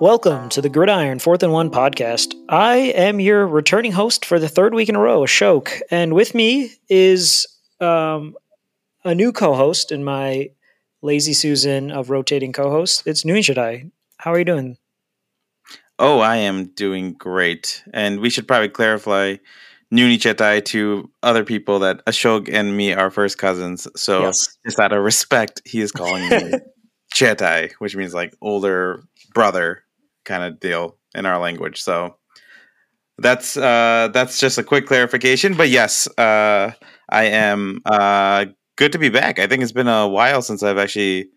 Welcome to the Gridiron Fourth and One podcast. I am your returning host for the third week in a row, Ashok, and with me is um, a new co-host in my lazy Susan of rotating co-hosts. It's Nuni Chetai. How are you doing? Oh, I am doing great, and we should probably clarify Nuni Chetai to other people that Ashok and me are first cousins. So Yes. just out of respect, he is calling me Chetai, which means like older brother kind of deal in our language. So that's uh that's just a quick clarification. But yes, uh I am uh good to be back. I think it's been a while since I've actually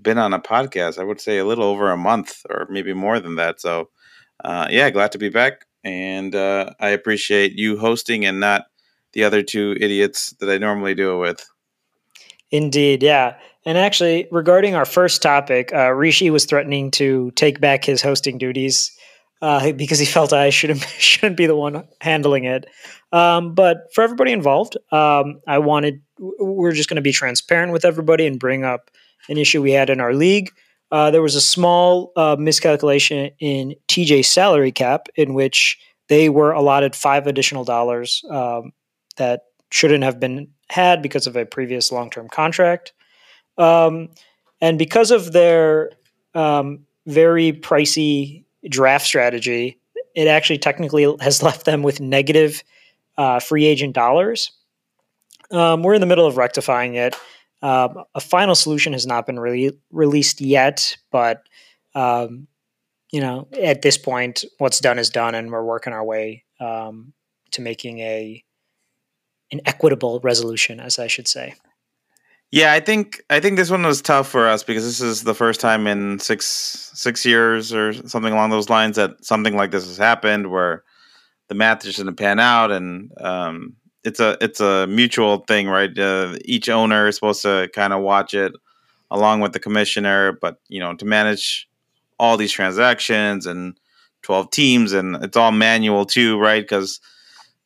been on a podcast. I would say a little over a month or maybe more than that. So uh yeah, glad to be back. And uh I appreciate you hosting and not the other two idiots that I normally do it with. Indeed, yeah. And actually, regarding our first topic, uh, Rishi was threatening to take back his hosting duties uh, because he felt I shouldn't shouldn't be the one handling it. Um, but for everybody involved, um, I wanted we're just going to be transparent with everybody and bring up an issue we had in our league. Uh, there was a small uh, miscalculation in TJ's salary cap, in which they were allotted five additional dollars um, that shouldn't have been had because of a previous long term contract. Um, and because of their um, very pricey draft strategy, it actually technically has left them with negative uh, free agent dollars. Um, we're in the middle of rectifying it. Um, a final solution has not been really released yet, but um, you know, at this point, what's done is done, and we're working our way um, to making a an equitable resolution, as I should say. Yeah, I think I think this one was tough for us because this is the first time in six six years or something along those lines that something like this has happened where the math just didn't pan out, and um, it's a it's a mutual thing, right? Uh, each owner is supposed to kind of watch it along with the commissioner, but you know to manage all these transactions and twelve teams, and it's all manual too, right? Because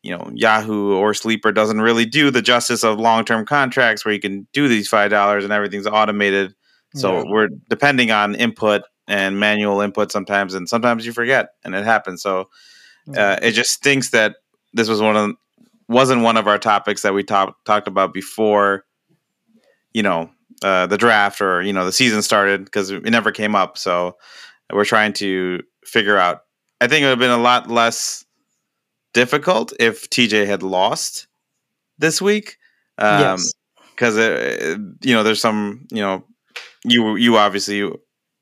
you know Yahoo or Sleeper doesn't really do the justice of long term contracts where you can do these five dollars and everything's automated. So Yeah. we're depending on input and manual input sometimes, and sometimes you forget, and it happens. So uh, it just stinks that this was one of wasn't one of our topics that we talked talked about before. You know uh, the draft or you know the season started because it never came up. So we're trying to figure out. I think it would have been a lot less difficult if TJ had lost this week. Um, yes. because uh, you know there's some you know you you obviously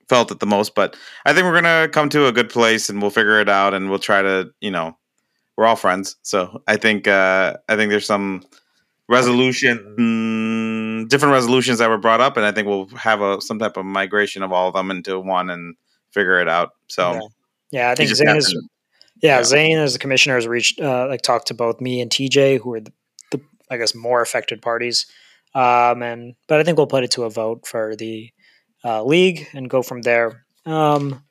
felt it the most but i think we're gonna come to a good place and we'll figure it out and we'll try to you know we're all friends so i think uh i think there's some resolution mm, different resolutions that were brought up and i think we'll have a some type of migration of all of them into one and figure it out so Yeah. Yeah, I think Zane is. Yeah, yeah. Zane as the commissioner has reached, uh, like, talked to both me and TJ, who are the, the I guess, more affected parties. Um, and but I think we'll put it to a vote for the uh, league and go from there. Um,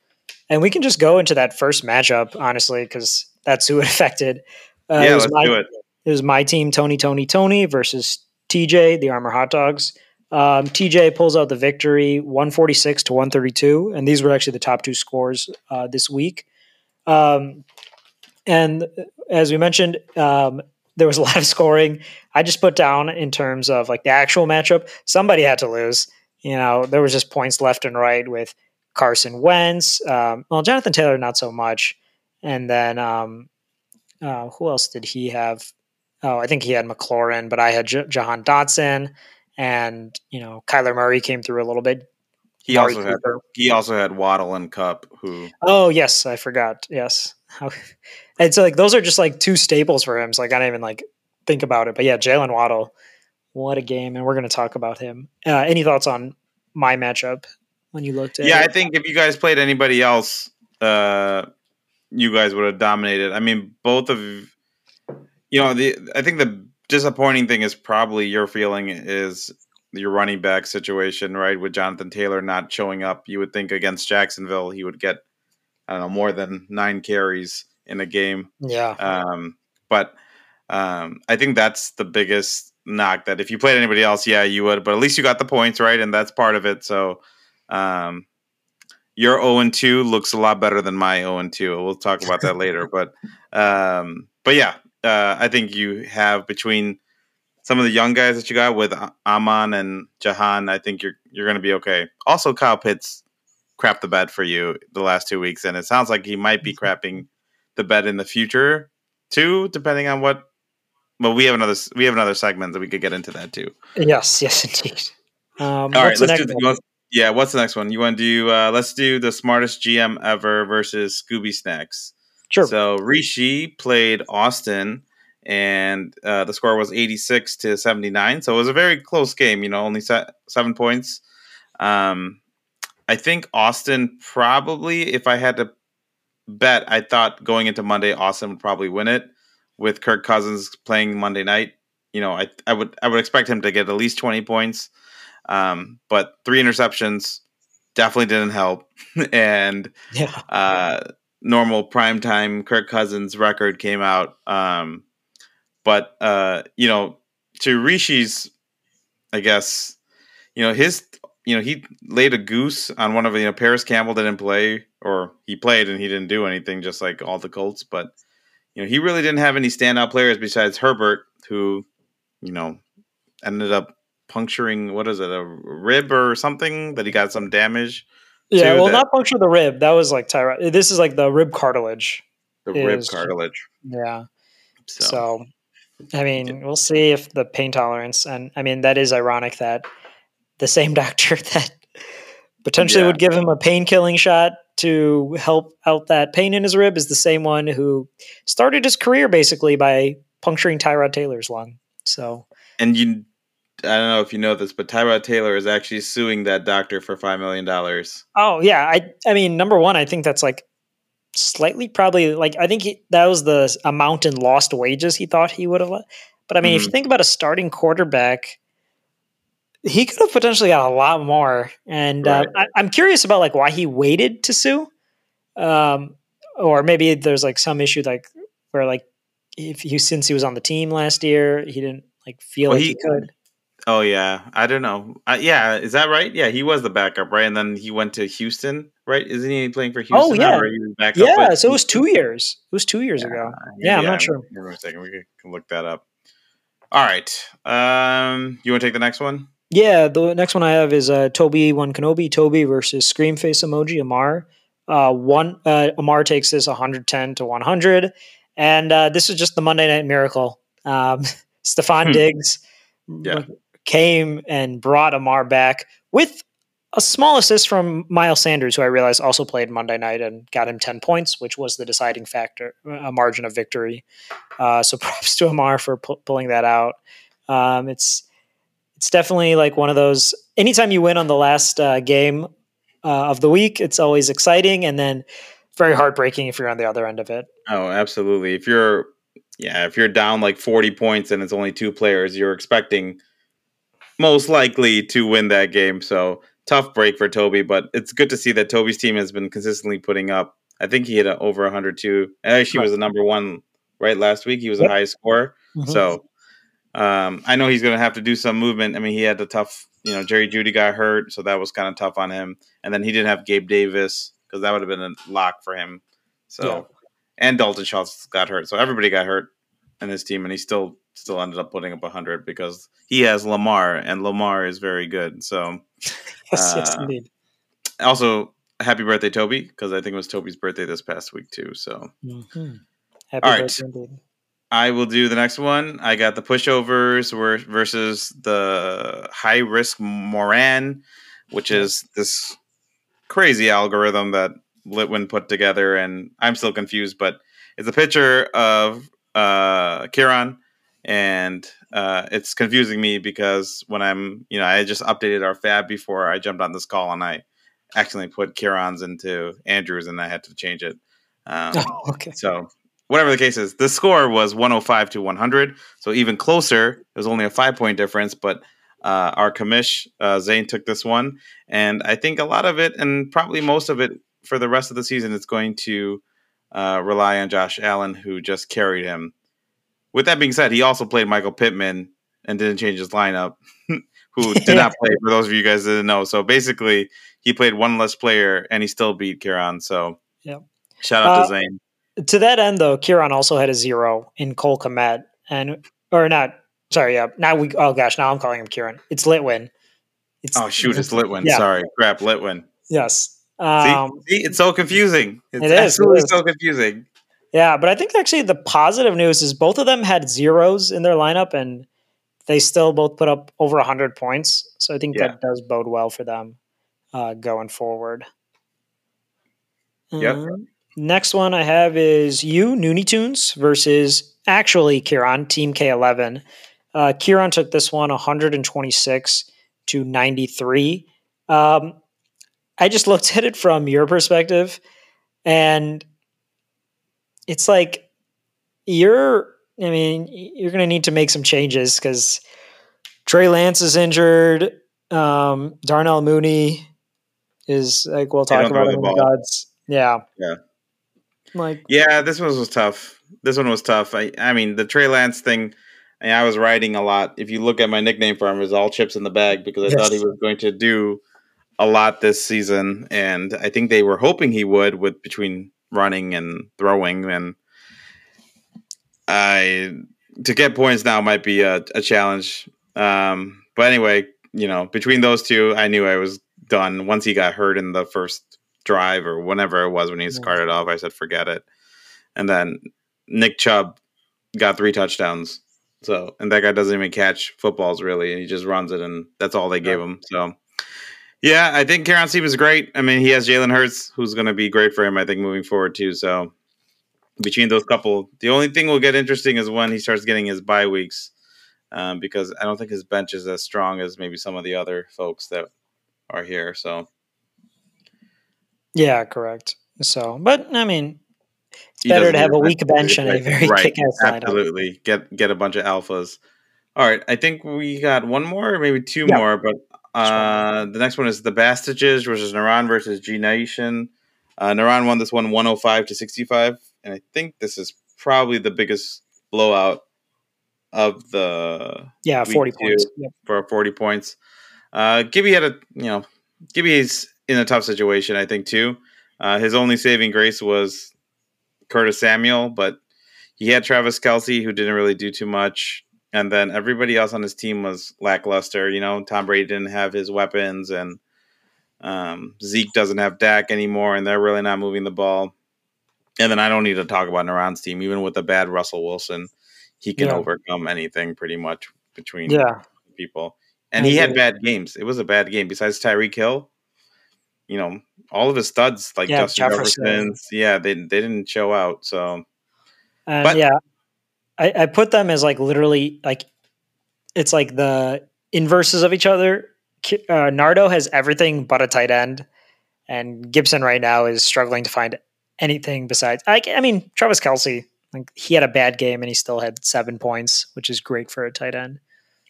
and we can just go into that first matchup, honestly, because that's who it affected. Uh, yeah was let's my, do it it was my team, Tony, Tony, Tony versus TJ, the Armour Hot Dogs. Um, TJ pulls out the victory, 146 to 132, and these were actually the top two scores uh, this week. Um, and as we mentioned, um, there was a lot of scoring. I just put down in terms of like the actual matchup, somebody had to lose. You know, there was just points left and right with Carson Wentz. Um, well, Jonathan Taylor, not so much. And then um, uh, who else did he have? Oh, I think he had McLaurin, but I had J- Jahan Dotson, and you know Kyler Murray came through a little bit. he also had he also had waddle and Kupp who Oh yes, I forgot. Yes, How, and so like those are just like two staples for him. So like I don't even like think about it. But yeah, Jalen Waddle, what a game, and we're going to talk about him. Uh, any thoughts on my matchup when you looked at? Yeah, I think if you guys played anybody else, uh, you guys would have dominated. I mean, both of you know the. I think the disappointing thing is probably your feeling is your running back situation, right? With Jonathan Taylor not showing up, you would think against Jacksonville he would get I don't know more than nine carries in a game. yeah, Um, but um, I think that's the biggest knock. That if you played anybody else, yeah, you would. But at least you got the points right, and that's part of it. So, um, your 0 and 2 looks a lot better than my 0 and 2. We'll talk about that later. But um, but yeah, uh, I think you have between some of the young guys that you got with Amon and Jahan, I think you're you're going to be okay. Also, Kyle Pitts crapped the bed for you the last two weeks, and it sounds like he might be crapping the bed in the future too, depending on what. Well, we have another we have another segment that we could get into that too. Yes, yes, indeed. Um, All right, let's do the, yeah. What's the next one? You want to do? Uh, let's do the smartest GM ever versus Scooby Snacks. Sure. So Rishi played Austin and uh, the score was 86 to 79. So it was a very close game, you know, only set seven points. Um, I think Austin probably, if I had to bet, I thought going into Monday, Austin would probably win it with Kirk Cousins playing Monday night. You know, I, I would I would expect him to get at least 20 points. Um, but three interceptions definitely didn't help. and yeah. uh, normal primetime Kirk Cousins record came out. Um, but uh, you know, to Rishi's, I guess, you know, his you know, he laid a goose on one of you know, Parris Campbell didn't play or he played and he didn't do anything just like all the Colts, but you know, he really didn't have any standout players besides Herbert, who, you know, ended up puncturing what is it, a rib or something that he got some damage. Yeah, well, that, not puncture the rib. That was like Tyrod. This is like the rib cartilage. The is, rib cartilage. Yeah. So, so I mean, we'll see if the pain tolerance, and I mean, that is ironic that the same doctor that potentially yeah. would give him a pain killing shot to help out that pain in his rib is the same one who started his career basically by puncturing Tyrod Taylor's lung. So, and you, I don't know if you know this, but Tyrod Taylor is actually suing that doctor for $5 million. Oh, yeah. I, I mean, number one, I think that's like slightly probably like I think he, that was the amount in lost wages he thought he would have. But I mean, mm-hmm. if you mm-hmm. think about a starting quarterback, he could have potentially got a lot more. And uh, right. uh, I, am curious about like why he waited to sue, um, or maybe there's like some issue like where like if he since he was on the team last year, he didn't like feel well, like he, he could. Oh yeah, I don't know. Uh, yeah, is that right? Yeah, he was the backup, right? And then he went to Houston, right? Isn't he playing for Houston? Oh yeah, yeah. So it was two years. It was two years yeah, ago. Yeah, yeah, I'm not sure. Give me a second. We can look that up. All right. Um, you want to take the next one? Yeah, the next one I have is uh, Toby One Kenobi. Toby versus Scream Face Emoji Amar. Uh, one uh, Amar takes this 110 to 100, and uh, this is just the Monday Night Miracle. Um, Stefon hmm. Diggs. Yeah came and brought Amar back with a small assist from Miles Sanders, who I realized also played Monday night and got him 10 points, which was the deciding factor, a margin of victory. Uh, so props to Amar for pu- pulling that out. Um, it's it's definitely like one of those. Anytime you win on the last uh, game uh, of the week, it's always exciting, and then very heartbreaking if you're on the other end of it. Oh, absolutely. If you're yeah, if you're down like 40 points and it's only two players, you're expecting most likely to win that game. So tough break for Toby, but it's good to see that Toby's team has been consistently putting up. I think he hit a, over 102. Actually, was the number one right last week. He was yep. a high scorer. Mm-hmm. So um, I know he's going to have to do some movement. I mean, he had the tough, you know, Jerry Jeudy got hurt, so that was kind of tough on him. And then he didn't have Gabe Davis because that would have been a lock for him. So, yeah. and Dalton Schultz got hurt. So everybody got hurt in his team, and he still still ended up putting up 100 because he has Lamar, and Lamar is very good. So, yes, uh, yes, indeed. Also, happy birthday, Toby, because I think it was Toby's birthday this past week too. So, mm-hmm. all right. I will do the next one. I got the pushovers versus the high risk Moran, which is this crazy algorithm that Litwin put together, and I'm still confused. But it's a picture of uh, Kieran and uh, it's confusing me because when I'm, you know, I just updated our fab before I jumped on this call, and I accidentally put Kieran's into Andrews, and I had to change it. Um, oh, okay. So whatever the case is, the score was 105 to 100, so even closer. It was only a five point difference, but uh, our commish uh, Zane took this one, and I think a lot of it, and probably most of it for the rest of the season, is going to uh, rely on Josh Allen, who just carried him with that being said, he also played Michael Pittman and didn't change his lineup, who did not play. For those of you guys that didn't know, so basically he played one less player and he still beat Kieran. So yeah, shout out uh, to Zane. To that end, though, Kieran also had a zero in Cole Kmet, and or not. Sorry, yeah. Now we. Oh gosh, now I'm calling him Kieran. It's Litwin. It's, oh shoot, it's Litwin. Yeah. Sorry, crap, Litwin. Yes. Um, see, see, it's so confusing. It's it is, absolutely it is. so confusing. Yeah, but I think actually the positive news is both of them had zeros in their lineup, and they still both put up over 100 points. So I think yeah. that does bode well for them uh, going forward. Yep. Uh, next one I have is you, Noonie Tunes, versus actually Kieran, Team K11. Uh, Kieran took this one 126 to 93. Um, I just looked at it from your perspective, and it's like you're I mean, you're going to need to make some changes because Trey Lance is injured. Um, Darnell Mooney is like we'll talk about him gods. Yeah, yeah. Like yeah, this one was tough. This one was tough. I I mean the Trey Lance thing. I, mean, I was writing a lot. If you look at my nickname for him, it was all chips in the bag because I yes. thought he was going to do a lot this season, and I think they were hoping he would with between running and throwing and I to get points now might be a, a challenge. Um, but anyway, you know, between those two, I knew I was done. Once he got hurt in the first drive or whenever it was when he started off, I said forget it. And then Nick Chubb got three touchdowns. So and that guy doesn't even catch footballs really, and he just runs it, and that's all they gave him. So yeah, I think Kieran Steve is great. I mean, he has Jalen Hurts, who's going to be great for him. I think moving forward too. So between those couple. The only thing will get interesting is when he starts getting his bye weeks, um, because I don't think his bench is as strong as maybe some of the other folks that are here. So, yeah, correct. So, but I mean, it's he better to have a weak bench and a very right. kick-ass lineup. Absolutely, get get a bunch of alphas. All right, I think we got one more, maybe two yeah. more, but uh, the next one is the Bastages versus Naran versus G Nation. Uh, Naran won this one 105 to 65 and I think this is probably the biggest blowout of the yeah forty points yep. for forty points. Uh, Gibby had a you know Gibby's in a tough situation I think too. Uh, his only saving grace was Curtis Samuel, but he had Travis Kelce, who didn't really do too much, and then everybody else on his team was lackluster. You know, Tom Brady didn't have his weapons, and um, Zeke doesn't have Dak anymore, and they're really not moving the ball. And then I don't need to talk about Naran's team. Even with a bad Russell Wilson, he can yeah. overcome anything pretty much between yeah. people. And he had bad games. It was a bad game. Besides Tyreek Hill, you know, all of his studs like yeah, Justin Jefferson, yeah, they they didn't show out. So, and but, yeah, I, I put them as like literally like it's like the inverses of each other. Uh, Nardo has everything but a tight end, and Gibson right now is struggling to find anything besides. I, I mean, Travis Kelce, like he had a bad game and he still had seven points, which is great for a tight end.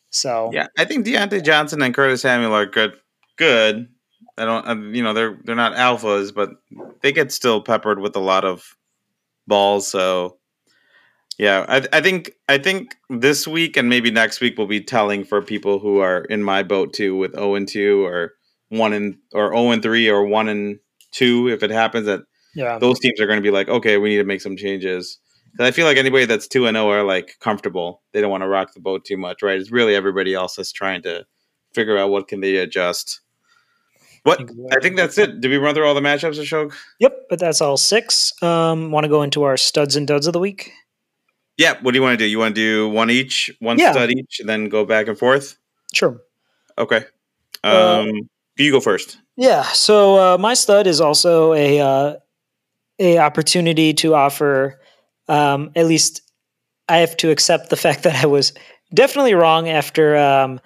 So yeah, I think Diontae Johnson and Curtis Samuel are good. Good. I don't, uh, you know, they're they're not alphas, but they get still peppered with a lot of balls. So yeah, I, I think I think this week and maybe next week will be telling for people who are in my boat too, with zero and two or one and or zero and three or one and two. If it happens that yeah, those teams are going to be like, okay, we need to make some changes. Because I feel like anybody that's two and zero oh are like comfortable. They don't want to rock the boat too much, right? It's really everybody else that's trying to figure out what can they adjust. What. I think that's it. Did we run through all the matchups, Ashok? Yep, but that's all six. Um, want to go into our studs and duds of the week? Yeah. What do you want to do? You want to do one each, one yeah. stud each, and then go back and forth? Sure. Okay. Um, uh, you go first. Yeah. So uh, my stud is also a uh, a opportunity to offer um, at least I have to accept the fact that I was definitely wrong after um,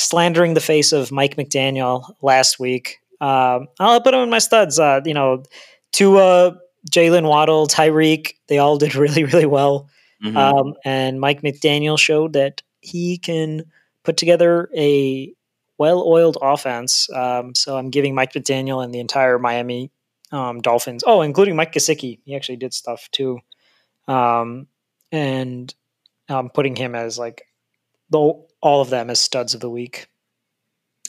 slandering the face of Mike McDaniel last week. Um, I'll put him in my studs. Uh, you know, Tua, Jalen Waddle, Tyreek, they all did really, really well. Mm-hmm. Um, and Mike McDaniel showed that he can put together a well-oiled offense. Um, so I'm giving Mike McDaniel and the entire Miami um, Dolphins. Oh, including Mike Gesicki. He actually did stuff too. Um, and I'm putting him as like the all of them as studs of the week.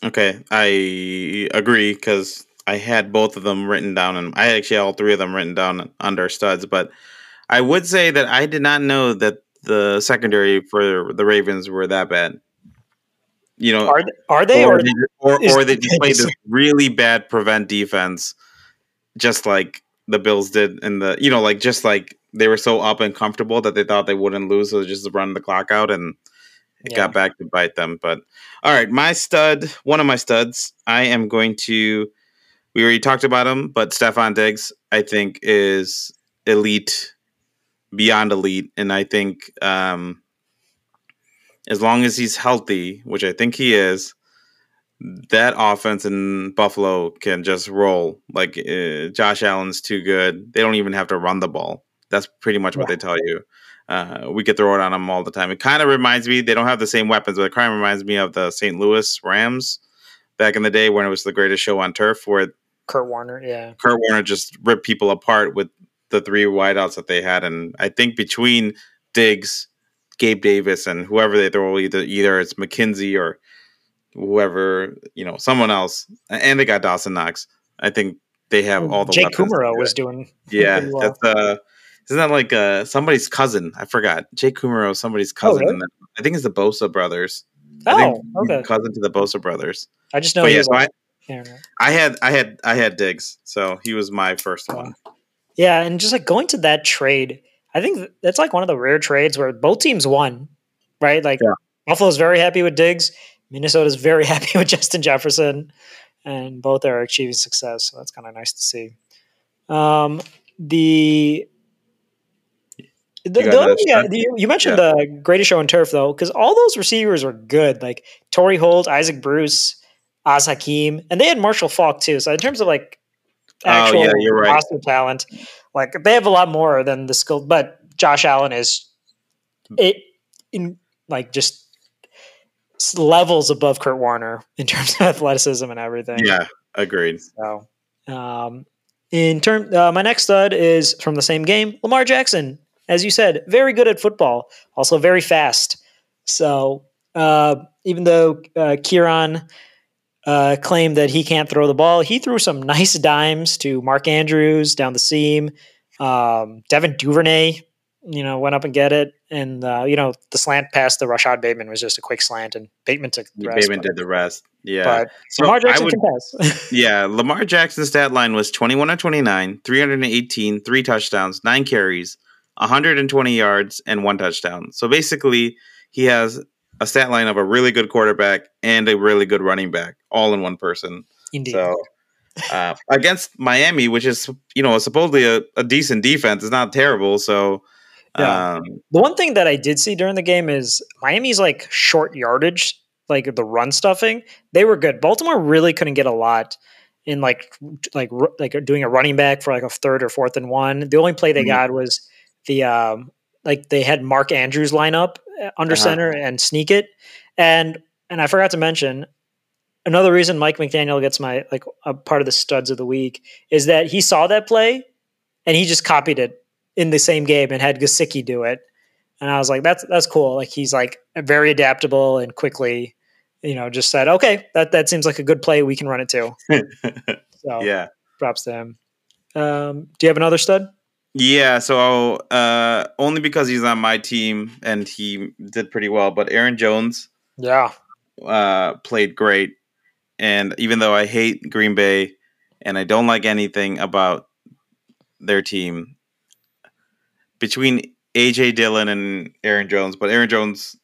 Okay, I agree because I had both of them written down, and I actually had all three of them written down under studs. But I would say that I did not know that the secondary for the Ravens were that bad. You know, are they, are they or or, they, or, or they just played this really bad prevent defense, just like the Bills did in the you know like just like they were so up and comfortable that they thought they wouldn't lose, so just run the clock out and it Yeah. got back to bite them. But all right, my stud, one of my studs, I am going to. We already talked about him, but Stefon Diggs, I think, is elite, beyond elite, and I think um, as long as he's healthy, which I think he is, that offense in Buffalo can just roll. Like uh, Josh Allen's too good; they don't even have to run the ball. That's pretty much what Yeah. they tell you. Uh, we could throw it on them all the time. It kind of reminds me; they don't have the same weapons, but it kind of reminds me of the St. Louis Rams back in the day when it was the greatest show on turf, where Kurt Warner? Yeah, Kurt Warner just ripped people apart with the three wideouts that they had, and I think between Diggs, Gabe Davis, and whoever they throw, either either it's McKenzie or whoever you know, someone else, and they got Dawson Knox. I think they have all the Jake Kumerow was doing yeah. well. That's uh, isn't that like uh somebody's cousin? I forgot. Jake Kumerow, somebody's cousin. Oh, really? I think it's the Bosa brothers. I think Oh, okay. cousin to the Bosa brothers. I just know But yeah, so I, I. I had I had I had Diggs, so he was my first Oh. one. Yeah, and just like going to that trade, I think th- that's like one of the rare trades where both teams won, right? Like Yeah. Buffalo's very happy with Diggs, Minnesota's very happy with Justin Jefferson, and both are achieving success. So that's kind of nice to see. Um, the the, got the yeah, stud? you, you mentioned the greatest show on turf though, because all those receivers were good, like Torry Holt, Isaac Bruce, Oz and they had Marshall Faulk too. So in terms of like Oh, actual yeah, you're right. roster talent, like they have a lot more than the skill. But Josh Allen is it in like just levels above Kurt Warner in terms of athleticism and everything. Yeah, agreed. So, um, in term, uh, my next stud is from the same game, Lamar Jackson. As you said, very good at football, also very fast. So, uh, even though uh, Kieran uh, claimed that he can't throw the ball, he threw some nice dimes to Mark Andrews down the seam. Um, Devin Duvernay, you know, went up and get it, and uh, you know the slant pass to Rashod Bateman was just a quick slant, and Bateman took the rest. Bateman did the rest. Yeah. but So Lamar Jackson would- can pass. Yeah, Lamar Jackson's stat line was 21 on 29, 318, three touchdowns, nine carries, 120 yards, and one touchdown. So basically, he has a stat line of a really good quarterback and a really good running back, all in one person. Indeed. So uh, against Miami, which is you know supposedly a, a decent defense, it's not terrible. So Yeah. um, The one thing that I did see during the game is Miami's like short yardage, like the run stuffing. They were good. Baltimore really couldn't get a lot in like like like doing a running back for like a third or fourth and one. The only play they Mhm. got was the um like they had Mark Andrews line up uh, under Uh-huh. center and sneak it, and and I forgot to mention another reason Mike McDaniel gets my like a part of the studs of the week is that he saw that play and he just copied it in the same game and had Gesicki do it. And I was like, that's that's cool. Like he's like very adaptable and quickly, you know, just said, okay, that that seems like a good play. We can run it too. So yeah. props to him. Um, do you have another stud? Yeah, so uh, only because he's on my team and he did pretty well, but Aaron Jones Yeah. uh, played great. And even though I hate Green Bay and I don't like anything about their team, between AJ Dillon and Aaron Jones, but Aaron Jones,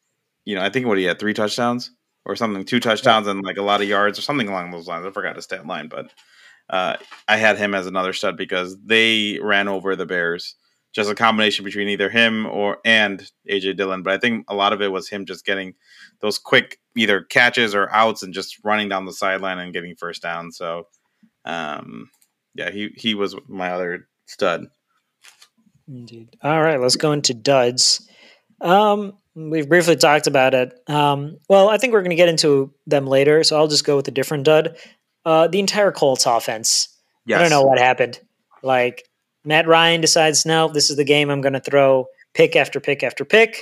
you know, I think what he had three touchdowns or something, two touchdowns and like a lot of yards or something along those lines. I forgot his stat line, but uh, I had him as another stud because they ran over the Bears. Just a combination between either him or and AJ Dillon, but I think a lot of it was him just getting those quick either catches or outs and just running down the sideline and getting first down. So, um, yeah, he he was my other stud. Indeed. All right, let's go into duds. Um, we've briefly talked about it. Um, well, I think we're going to get into them later, so I'll just go with a different dud. Uh, the entire Colts offense. I don't know what happened. Like Matt Ryan decides, no, this is the game. I'm going to throw pick after pick after pick.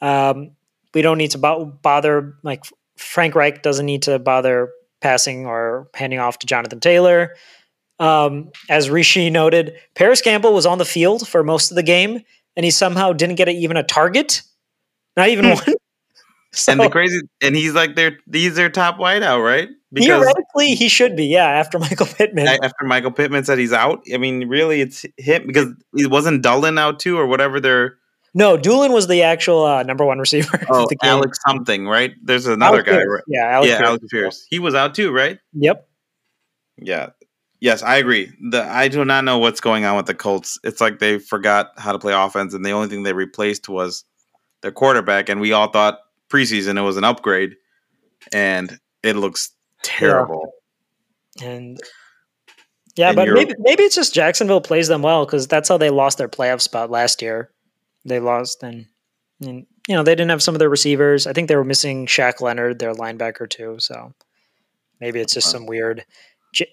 Um, we don't need to bo- bother. Like Frank Reich doesn't need to bother passing or handing off to Jonathan Taylor. Um, as Rishi noted, Parris Campbell was on the field for most of the game, and he somehow didn't get a, even a target, not even one. So, and the crazy, and he's like their he's their top wideout, right? Because theoretically, he should be, yeah. After Michael Pittman, after Michael Pittman said he's out, I mean, really, it's him because it wasn't Dulin out too, or whatever. They're no, Dulin was the actual uh, number one receiver. Oh, Alex something, right? There's another Alex guy, Pierce. right? Yeah, Alex yeah, Pierce. Alex Pierce. He was out too, right? Yep. Yeah. Yes, I agree. The I do not know what's going on with the Colts. It's like they forgot how to play offense, and the only thing they replaced was their quarterback. And we all thought preseason it was an upgrade, and it looks terrible. And yeah, And but maybe maybe it's just Jacksonville plays them well because that's how they lost their playoff spot last year. They lost and, and you know they didn't have some of their receivers. I think they were missing Shaq Leonard, their linebacker too. So maybe it's just some weird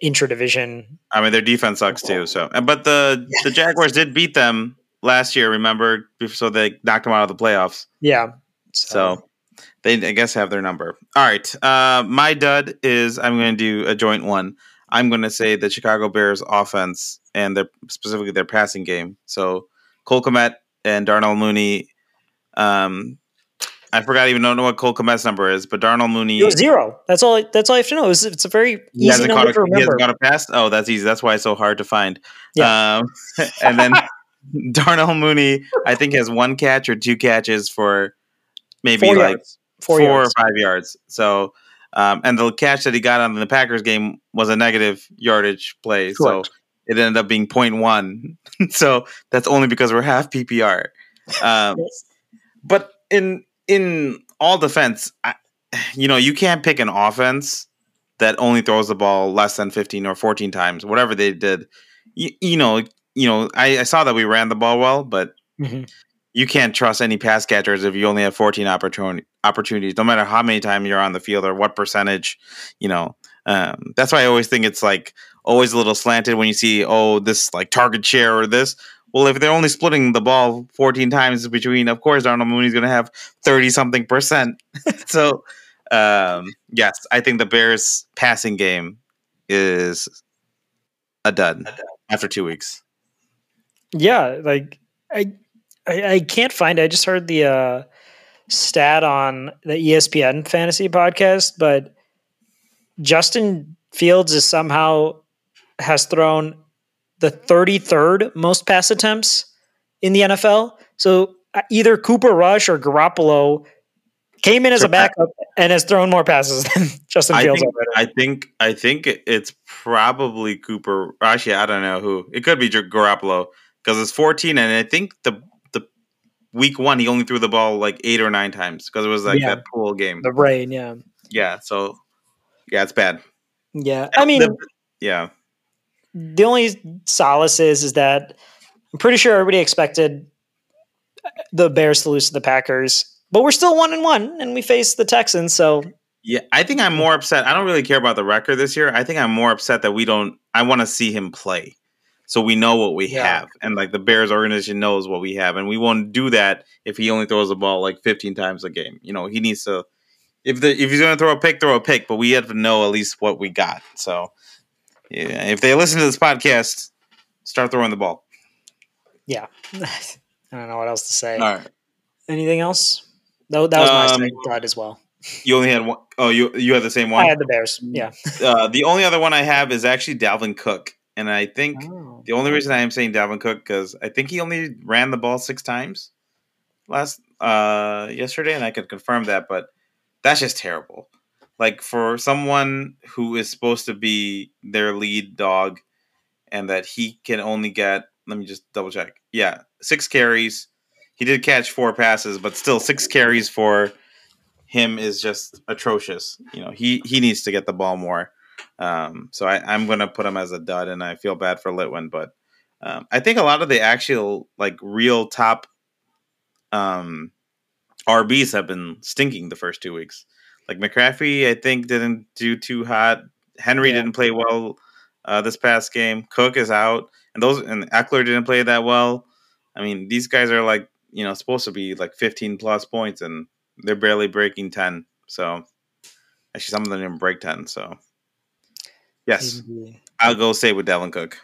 intra-division. I mean, their defense sucks too. So, but the the Jaguars did beat them last year. Remember, so they knocked them out of the playoffs. Yeah. So they, I guess, have their number. All right. Uh, my dud is I'm going to do a joint one. I'm going to say the Chicago Bears offense and their specifically their passing game. So Cole Kmet and Darnell Mooney. Um, I forgot even don't know what Cole Kmet's number is, but Darnell Mooney. it was zero. That's all. That's all I have to know. It's, it's a very He easy number a, to he hasn't got a pass. Oh, that's easy. That's why it's so hard to find. Yeah. Um, and then Darnell Mooney, I think, has one catch or two catches for maybe Four like yards. Four, four, yards. or five yards. So, um, and the catch that he got on the Packers game was a negative yardage play. Correct. So it ended up being 0.1. so that's only because we're half PPR. Um, but in in all defense, I, you know, you can't pick an offense that only throws the ball less than 15 or 14 times, whatever they did. You, you know, you know, I, I saw that we ran the ball well, but Mhm. You can't trust any pass catchers if you only have 14 opportunity, opportunities, no matter how many times you're on the field or what percentage, you know. Um, that's why I always think it's like always a little slanted when you see, oh, this like target share or this. Well, if they're only splitting the ball 14 times between, of course, Darnell Mooney's going to have 30 something percent. so, um, yes, I think the Bears passing game is a dud after two weeks. Yeah, like I, I, I can't find. It. I just heard the uh, stat on the ESPN fantasy podcast, but Justin Fields is somehow has thrown the 33rd most pass attempts in the NFL. So uh, either Cooper Rush or Garoppolo came in as a backup and has thrown more passes than Justin I Fields think. I think I think it's probably Cooper. Actually, I don't know who. It could be Gar- Garoppolo because it's 14, and I think the week one he only threw the ball like eight or nine times because it was like Yeah. that pool game. the rain, yeah, Yeah, so yeah, it's bad. yeah. I mean, The- yeah, the only solace is is that I'm pretty sure everybody expected uh, the Bears to lose to the Packers, but we're still one and one, and we face the Texans. So yeah. I think I'm more upset. I don't really care about the record this year. I think I'm more upset that we don't. I want to see him play, so we know what we Yeah. have, and like the Bears organization knows what we have, and we won't do that if he only throws the ball like 15 times a game. You know, he needs to. If the if he's going to throw a pick, throw a pick, but we have to know at least what we got. So, yeah, if they listen to this podcast, start throwing the ball. yeah, I don't know what else to say. All right, Anything else? That, that was my Um, second thought as well. you only had one oh you you had the same one. I had the Bears. Yeah. Uh, the only other one I have is actually Dalvin Cook, and I think Oh. the only reason I am saying Dalvin Cook because I think he only ran the ball six times last uh yesterday, and I could confirm that, but that's just terrible. Like for someone who is supposed to be their lead dog, and that he can only get let me just double check. Yeah, six carries. He did catch four passes, but still six carries for him is just atrocious. You know, he he needs to get the ball more. Um, so I, I'm going to put him as a dud, and I feel bad for Litwin, but um, I think a lot of the actual like real top um, RBs have been stinking the first two weeks. Like McCaffrey, I think didn't do too hot. Henry Yeah. didn't play well uh, this past game. Cook is out, and those and Ekeler didn't play that well. I mean, these guys are like you know supposed to be like 15 plus points, and they're barely breaking 10. So actually, some of them didn't break 10. So Yes, I'll go say with Dalvin Cook.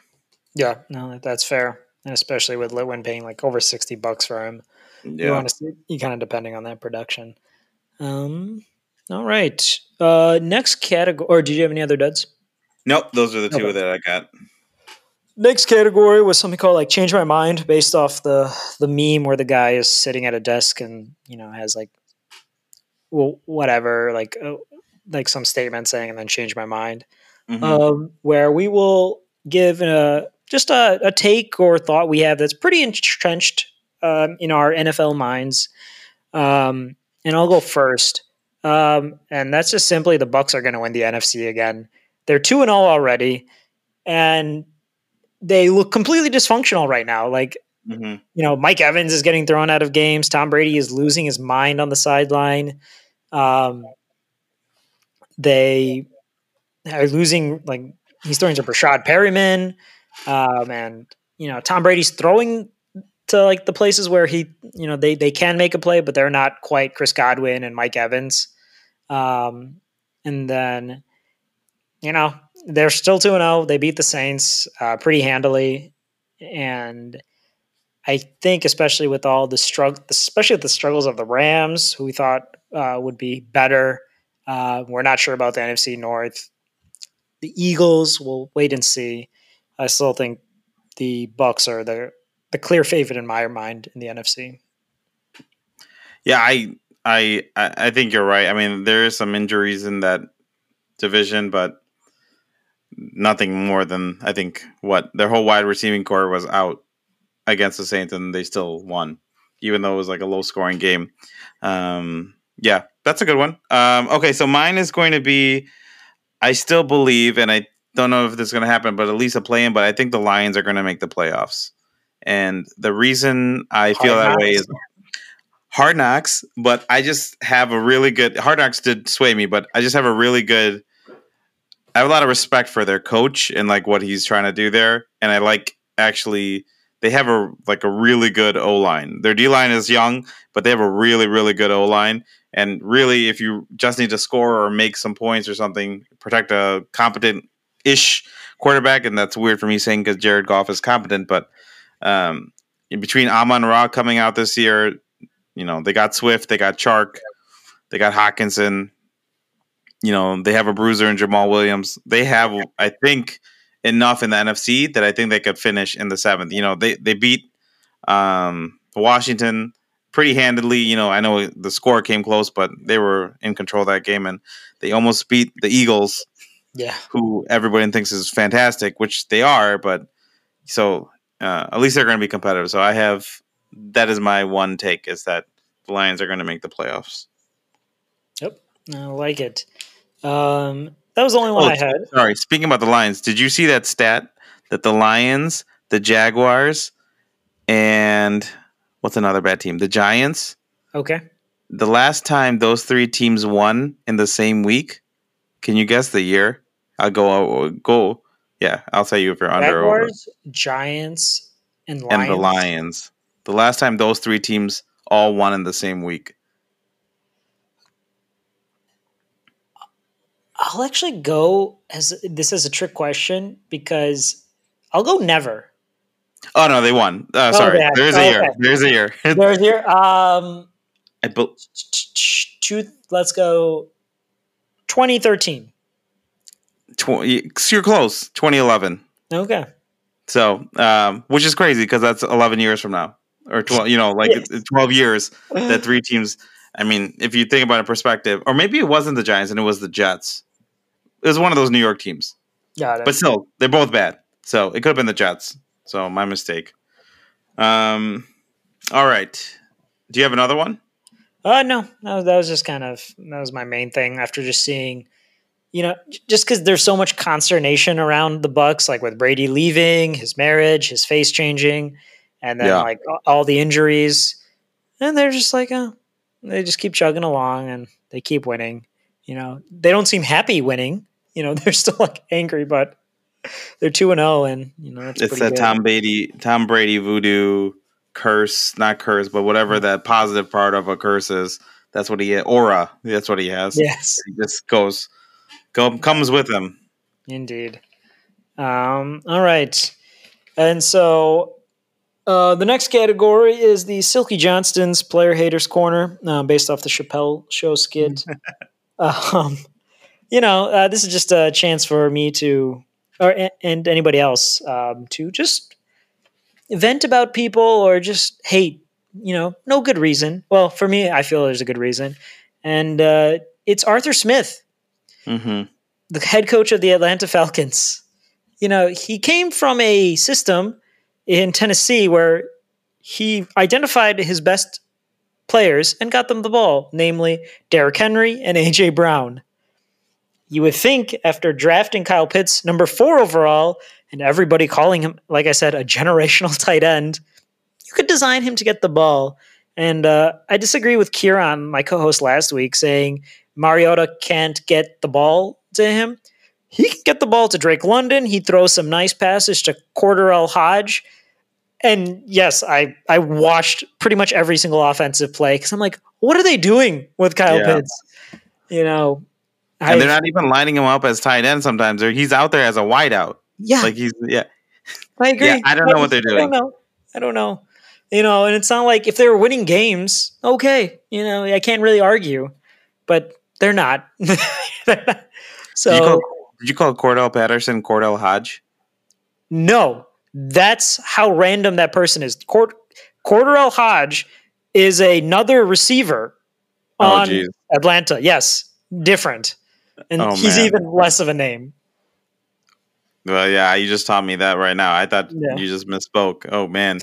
Yeah, no, that's fair, and especially with Litwin paying like over sixty bucks for him. Yeah. You want to see, you kind of depending on that production. Um, all right. Uh, next category, or did you have any other duds? Nope, those are the two okay. that I got. Next category was something called like change my mind based off the the meme where the guy is sitting at a desk and you know has like well whatever like uh, like some statement saying and then change my mind. Mm-hmm. Um, where we will give a just a, a, take or thought we have that's pretty entrenched um, in our NFL minds. Um, and I'll go first. Um, and that's just simply the Bucks are going to win the NFC again. They're two and zero oh already, and they look completely dysfunctional right now. Like mm-hmm. you know, Mike Evans is getting thrown out of games. Tom Brady is losing his mind on the sideline. Um, they are losing like he's throwing to Breshad Perriman, um, and you know Tom Brady's throwing to like the places where he, you know, they they can make a play, but they're not quite Chris Godwin and Mike Evans. Um, and then, you know, they're still two and zero. Oh. They beat the Saints uh, pretty handily, and I think especially with all the struggle, especially with the struggles of the Rams, who we thought uh, would be better. Uh, we're not sure about the NFC North. The Eagles, we'll wait and see. I still think the Bucks are the the clear favorite in my mind in the NFC. Yeah, I I I think you're right. I mean, there is some injuries in that division, but nothing more than I think what their whole wide receiving core was out against the Saints, and they still won, even though it was like a low scoring game. Um, yeah, that's a good one. Um, okay, so mine is going to be. I still believe, and I don't know if this is going to happen, but at least a play in. But I think the Lions are going to make the playoffs. And the reason I feel hard that knocks. way is hard knocks, but I just have a really good hard knocks did sway me, but I just have a really good I have a lot of respect for their coach and like what he's trying to do there. And I like actually they have a like a really good O line. Their D line is young, but they have a really, really good O line. And really, if you just need to score or make some points or something, protect a competent ish quarterback, and that's weird for me saying because Jared Goff is competent, but um, between Amon Ra coming out this year, you know, they got Swift, they got Chark, they got Hockenson. You know, they have a bruiser in Jamaal Williams. They have, I think, enough in the NFC that I think they could finish in the seventh. You know, they they beat um, Washington pretty handedly. You know, I know the score came close, but they were in control that game, and they almost beat the Eagles. Yeah, who everybody thinks is fantastic, which they are. But so uh, at least they're going to be competitive. So I have that is my one take is that the Lions are going to make the playoffs. Yep, I like it. Um, that was the only one oh, I had. Sorry, speaking about the Lions, did you see that stat that the Lions, the Jaguars, and what's another bad team? The Giants. Okay. The last time those three teams won in the same week, can you guess the year? I'll go. I'll go. Yeah, I'll tell you if you're under Jaguars, or over. Giants, and Lions. And the Lions. The last time those three teams all won in the same week. I'll actually go as this is a trick question because I'll go never. Oh no, they won. Uh, sorry, oh, there's, a oh, okay. there's a year. There's a year. Um, I be- two, let's go. 2013. 20, you're close. 2011. Okay. So, um, which is crazy because that's 11 years from now, or 12. You know, like yes. 12 years that three teams. I mean, if you think about a perspective, or maybe it wasn't the Giants and it was the Jets. It was one of those New York teams. Got it. But still, they're both bad. So it could have been the Jets. So my mistake. Um, all right. Do you have another one? Uh, no, no, that was just kind of that was my main thing after just seeing you know, just because there's so much consternation around the Bucks, like with Brady leaving, his marriage, his face changing, and then yeah. like all the injuries, and they're just like, oh, they just keep chugging along and they keep winning. You know, they don't seem happy winning. You know, they're still like angry, but they're two and zero, oh, and you know, it's that Tom Brady, Tom Brady voodoo curse, not curse, but whatever mm-hmm. that positive part of a curse is. That's what he aura. That's what he has. Yes, he just goes Go, comes with him. Indeed. Um, all right. And so uh, the next category is the Silky Johnston's Player Haters Corner, uh, based off the Chappelle Show skit. um, you know, uh, this is just a chance for me to, or and anybody else, um, to just vent about people or just hate. You know, no good reason. Well, for me, I feel there's a good reason, and uh, it's Arthur Smith, Mm-hmm. the head coach of the Atlanta Falcons. You know, he came from a system in Tennessee where he identified his best players and got them the ball, namely Derrick Henry and AJ Brown. You would think after drafting Kyle Pitts number four overall and everybody calling him, like I said, a generational tight end, you could design him to get the ball. And uh, I disagree with Kieran, my co host last week, saying Mariota can't get the ball to him. He can get the ball to Drake London. He throws some nice passes to Corderell Hodge. And yes, I, I watched pretty much every single offensive play because I'm like, what are they doing with Kyle Yeah. Pitts? You know, And they're not even lining him up as tight end sometimes. They're, he's out there as a wideout. yeah, Like he's yeah. I agree. Yeah, I don't know what they're I doing. don't know. I don't know. You know, and it's not like if they were winning games, okay, you know, I can't really argue, but they're not. They're not. So Did you call did you call Cordarrelle Patterson Cordell Hodge? no, that's how random that person is. Cord- Corderell Hodge is another receiver Oh, on geez. Atlanta. Yes, different, and Oh, he's man. even less of a name. Well, yeah, you just taught me that right now. I thought Yeah. you just misspoke. Oh man.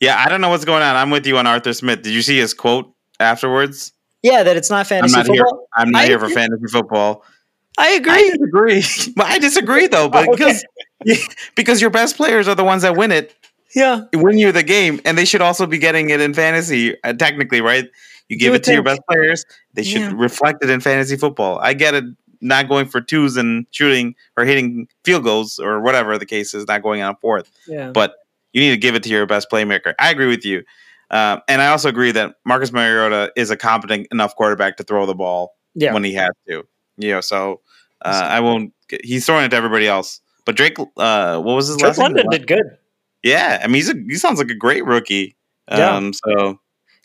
Yeah, I don't know what's going on. I'm with you on Arthur Smith. Did you see his quote afterwards? Yeah, that it's not fantasy I'm not here. football. I'm not I here for fantasy football. I I agree. disagree. But I disagree though, but Oh, okay. because because your best players are the ones that win it, Yeah, win you the game, and they should also be getting it in fantasy. Uh, technically, right? You give would it to your best players. They should Yeah. reflect it in fantasy football. I get it. Not going for twos and shooting or hitting field goals or whatever the case is, not going on fourth. yeah. But you need to give it to your best playmaker. I agree with you. Um, and I also agree that Marcus Mariota is a competent enough quarterback to throw the ball yeah. when he has to. You know, so uh, I won't. He's throwing it to everybody else. But Drake, uh, what was his Drake last name? London did good. Yeah, I mean, he's a, he sounds like a great rookie. Yeah. Um, so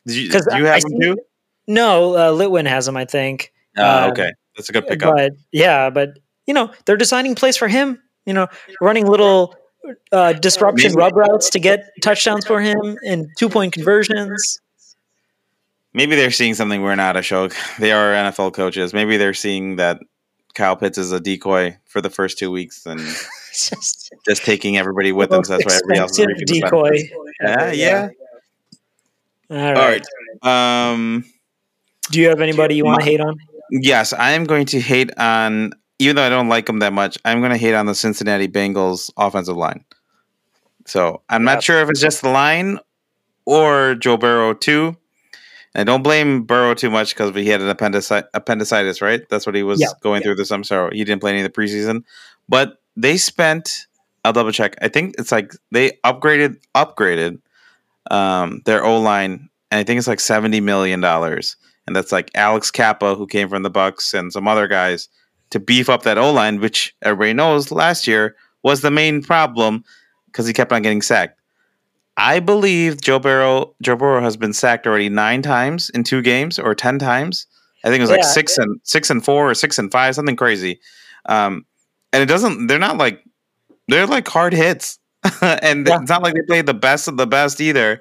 did you, do you have I him too? No, uh, Litwin has him, I think. Uh, uh, okay, that's a good pickup. But yeah, but you know, they're designing plays for him. You know, running little uh, disruption Maybe- rub routes to get touchdowns for him and two point conversions. Maybe they're seeing something we're not, Ashok. They are NFL coaches. Maybe they're seeing that Kyle Pitts is a decoy for the first two weeks and just just taking everybody with them. So that's why everybody else is decoy. benefits. Yeah, yeah. All All right. right. Um, Do you have anybody you want to hate on? yes, I am going to hate on, even though I don't like them that much, I'm going to hate on the Cincinnati Bengals offensive line. So I'm Yeah. not sure if it's just the line or Joe Burrow too. And don't blame Burrow too much because he had an appendici- appendicitis, right? That's what he was Yeah. going through this. I'm sorry, he didn't play any of the preseason, but they spent. I'll double check. I think it's like they upgraded upgraded um, their O line, and I think it's like seventy million dollars, and that's like Alex Cappa, who came from the Bucs, and some other guys to beef up that O line, which everybody knows last year was the main problem because he kept on getting sacked. I believe Joe Burrow Joe Burrow has been sacked already nine times in two games or ten times. I think it was like Yeah. six and six and four or six and five, something crazy. Um, and it doesn't. They're not like they're like hard hits, and Yeah. it's not like they played the best of the best either.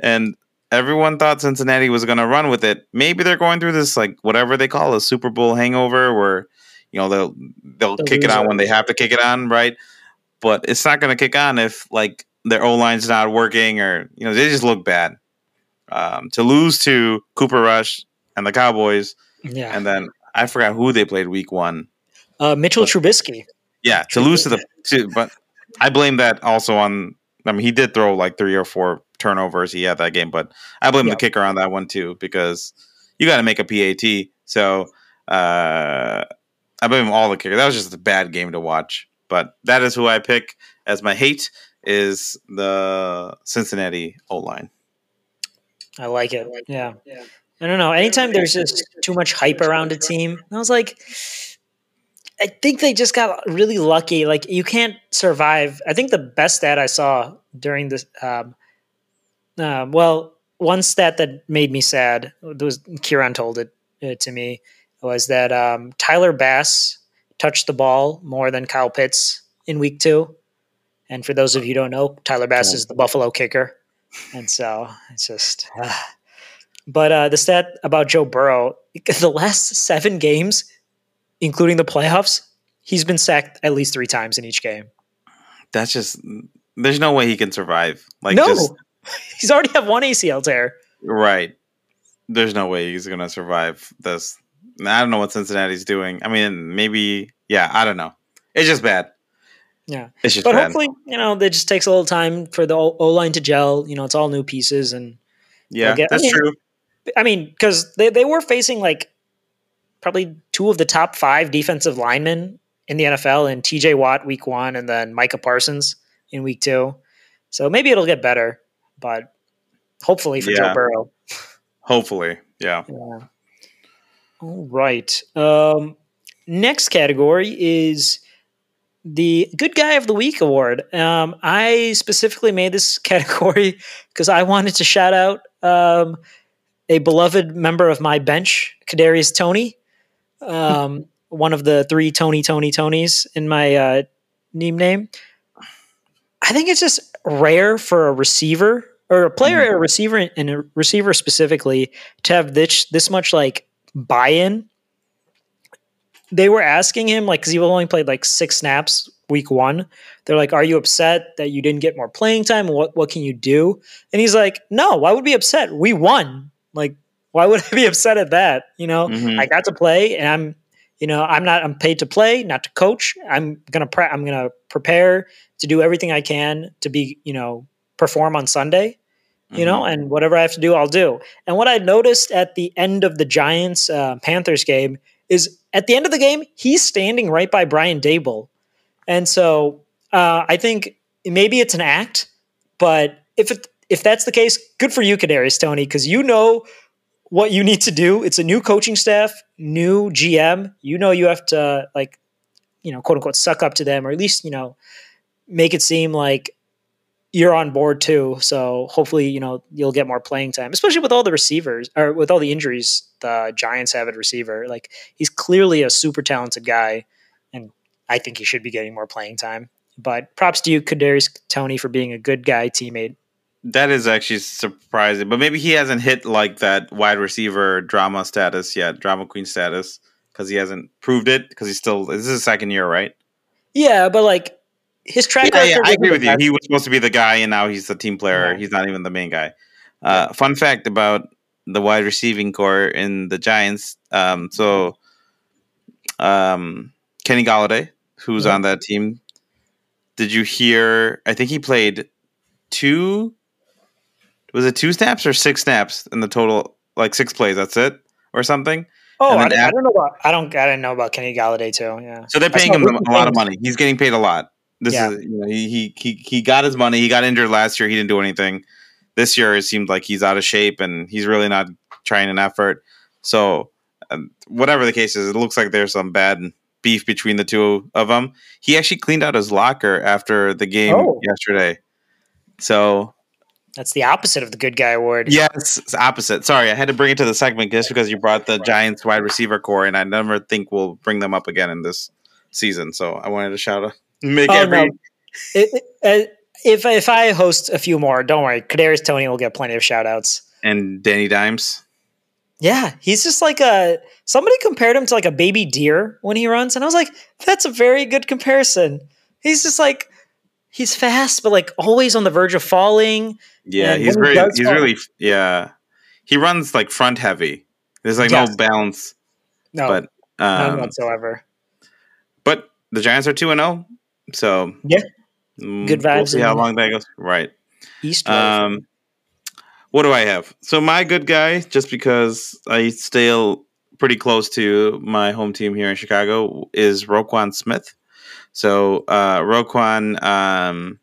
And everyone thought Cincinnati was going to run with it. Maybe they're going through this like whatever they call a Super Bowl hangover, where you know they'll they'll The kick it on when they have to kick it on, right? But it's not going to kick on if like their O line's not working or you know they just look bad. Um, to lose to Cooper Rush and the Cowboys, Yeah. and then I forgot who they played week one. Uh, Mitchell Trubisky. Yeah, to lose to the to, but I blame that also on. I mean, he did throw like three or four turnovers. He had that game, but I blame Yeah. the kicker on that one too because you got to make a PAT. So uh, I blame all the kicker. That was just a bad game to watch. But that is who I pick as my hate is the Cincinnati O line. I like it. Yeah. I don't know. Anytime there's just too much hype around a team, I was like, I think they just got really lucky. Like you can't survive. I think the best stat I saw during this, um, uh, well, one stat that made me sad was Kieran told it uh, to me was that um, Tyler Bass touched the ball more than Kyle Pitts in week two. And for those of you who don't know, Tyler Bass is the Buffalo kicker. And so it's just. Uh. But uh, the stat about Joe Burrow, the last seven games, including the playoffs, he's been sacked at least three times in each game. That's just. There's no way he can survive. Like no, just, he's already have one ACL tear. Right. There's no way he's gonna survive this. I don't know what Cincinnati's doing. I mean, maybe. Yeah, I don't know. It's just bad. Yeah, it's just but bad. hopefully, you know, it just takes a little time for the O line to gel. You know, it's all new pieces, and yeah, get, that's I mean, true. I mean, because they they were facing like probably two of the top five defensive linemen in the NFL, in T.J. Watt week one, and then Micah Parsons in week two. So maybe it'll get better, but hopefully for Yeah. Joe Burrow. Hopefully, yeah. Yeah. All right. Um, next category is the Good Guy of the Week award. Um, I specifically made this category because I wanted to shout out um, a beloved member of my bench, Kadarius Toney, um, one of the three Tony, Tony, Tonys in my uh, name name. I think it's just rare for a receiver or a player, or a receiver, and a receiver specifically to have this this much like buy-in. They were asking him like because he only played like six snaps week one. They're like, "Are you upset that you didn't get more playing time? What what can you do?" And he's like, "No, why would be upset? We won. Like, why would I be upset at that? You know, Mhm. I got to play, and I'm, you know, I'm not. I'm paid to play, not to coach. I'm gonna pre- I'm gonna prepare to do everything I can to be, you know, perform on Sunday." you know, Mhm. and whatever I have to do, I'll do. And what I noticed at the end of the Giants uh, Panthers game is at the end of the game, he's standing right by Brian Daboll. And so uh, I think maybe it's an act, but if it, if that's the case, good for you, Kadarius Toney, because you know what you need to do. It's a new coaching staff, new GM. You know you have to like, you know, quote unquote, suck up to them, or at least you know, make it seem like you're on board too. So hopefully, you know, you'll get more playing time, especially with all the receivers or with all the injuries the Giants have at receiver. Like he's clearly a super talented guy, and I think he should be getting more playing time. But props to you, Kadarius Toney, for being a good guy teammate. That is actually surprising, but maybe he hasn't hit like that wide receiver drama status yet, drama queen status, because he hasn't proved it. Because he's still this is his second year, right? Yeah, but like his track Yeah, record. yeah, I agree with you. He was supposed to be the guy, and now he's the team player. Yeah. He's not even the main guy. Uh, Fun fact about the wide receiving core in the Giants. Um, so, um, Kenny Golladay, who's Yeah. on that team, did you hear? I think he played two. Was it two snaps or six snaps in the total? Like six plays. That's it, or something. Oh, I, I don't know about. I don't. I didn't know about Kenny Golladay too. Yeah. So they're paying him a lot of money. He's getting paid a lot. This Yeah. is you know, he, he he he got his money. He got injured last year. He didn't do anything. This year it seemed like he's out of shape and he's really not trying an effort. So um, whatever the case is, it looks like there's some bad beef between the two of them. He actually cleaned out his locker after the game Oh. yesterday. So That's the opposite of the good guy award. yes, it's opposite. Sorry, I had to bring it to the segment just because you brought the Giants wide receiver core, and I never think we'll bring them up again in this season. So I wanted to shout out, make Oh, every no. It, it, if if I host a few more, don't worry. Kadarius Toney will get plenty of shout outs. and Danny Dimes. Yeah, he's just like a somebody compared him to like a baby deer when he runs, and I was like, that's a very good comparison. He's just like he's fast, but like always on the verge of falling. Yeah, And he's he very he's fall- really yeah. He runs like front heavy. There's like Yes. no bounce, No, but none um, whatsoever. but the Giants are two and zero. So Yeah. mm, Good We'll vibes see how long that goes. Right. East. Um, what do I have? So my good guy, just because I stay pretty close to my home team here in Chicago, is Roquan Smith. So uh, Roquan um,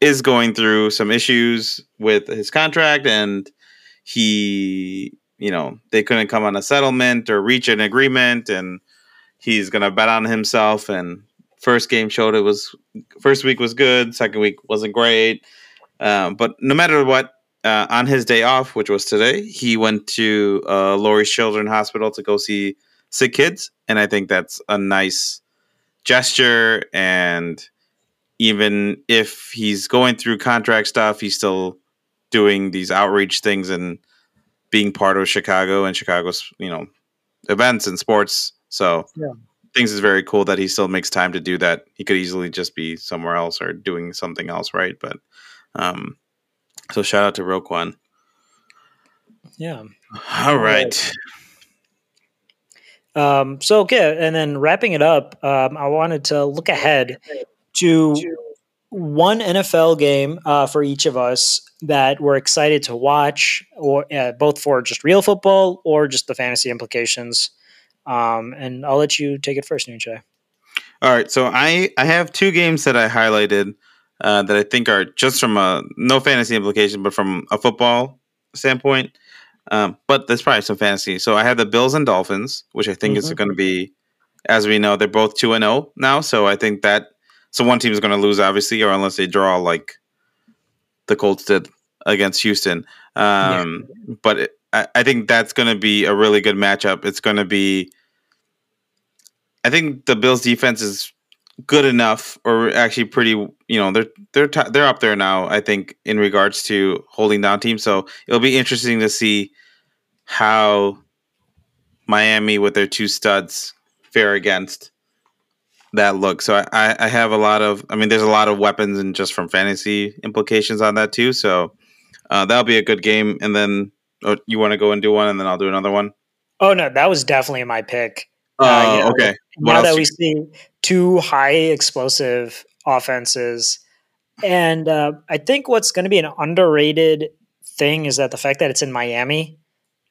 is going through some issues with his contract, and he, you know, they couldn't come on a settlement or reach an agreement, and he's gonna bet on himself. And first game showed it was first week was good, second week wasn't great. Um, but no matter what, uh, on his day off, which was today, he went to uh, Lurie's Children's Hospital to go see sick kids, and I think that's a nice gesture. And even if he's going through contract stuff, he's still doing these outreach things and being part of Chicago and Chicago's you know events and sports. So yeah. things is very cool that he still makes time to do that. He could easily just be somewhere else or doing something else, right? But um, so shout out to Roquan. Yeah. All right. Um, so okay, and then wrapping it up, um, I wanted to look ahead to one NFL game uh, for each of us that we're excited to watch, or uh, both for just real football or just the fantasy implications. Um, and I'll let you take it first, Nuche. All right, so I I have two games that I highlighted uh, that I think are just from a no fantasy implication, but from a football standpoint. Um, but there's probably some fantasy. So I have the Bills and Dolphins, which I think mm-hmm. is going to be, as we know, they're both two and zero oh now. So I think that so one team is going to lose, obviously, or unless they draw like the Colts did against Houston. Um, yeah. But it, I, I think that's going to be a really good matchup. It's going to be. I think the Bills' defense is good enough, or actually pretty. You know, they're they're t- they're up there now. I think in regards to holding down teams. So it'll be interesting to see how Miami with their two studs fare against that look. So I, I have a lot of. I mean, there's a lot of weapons and just from fantasy implications on that too. So uh, that'll be a good game. And then oh, you want to go and do one, and then I'll do another one. Oh no, that was definitely my pick. Uh, you know, okay. What now that we see two high explosive offenses. And uh, I think what's going to be an underrated thing is that the fact that it's in Miami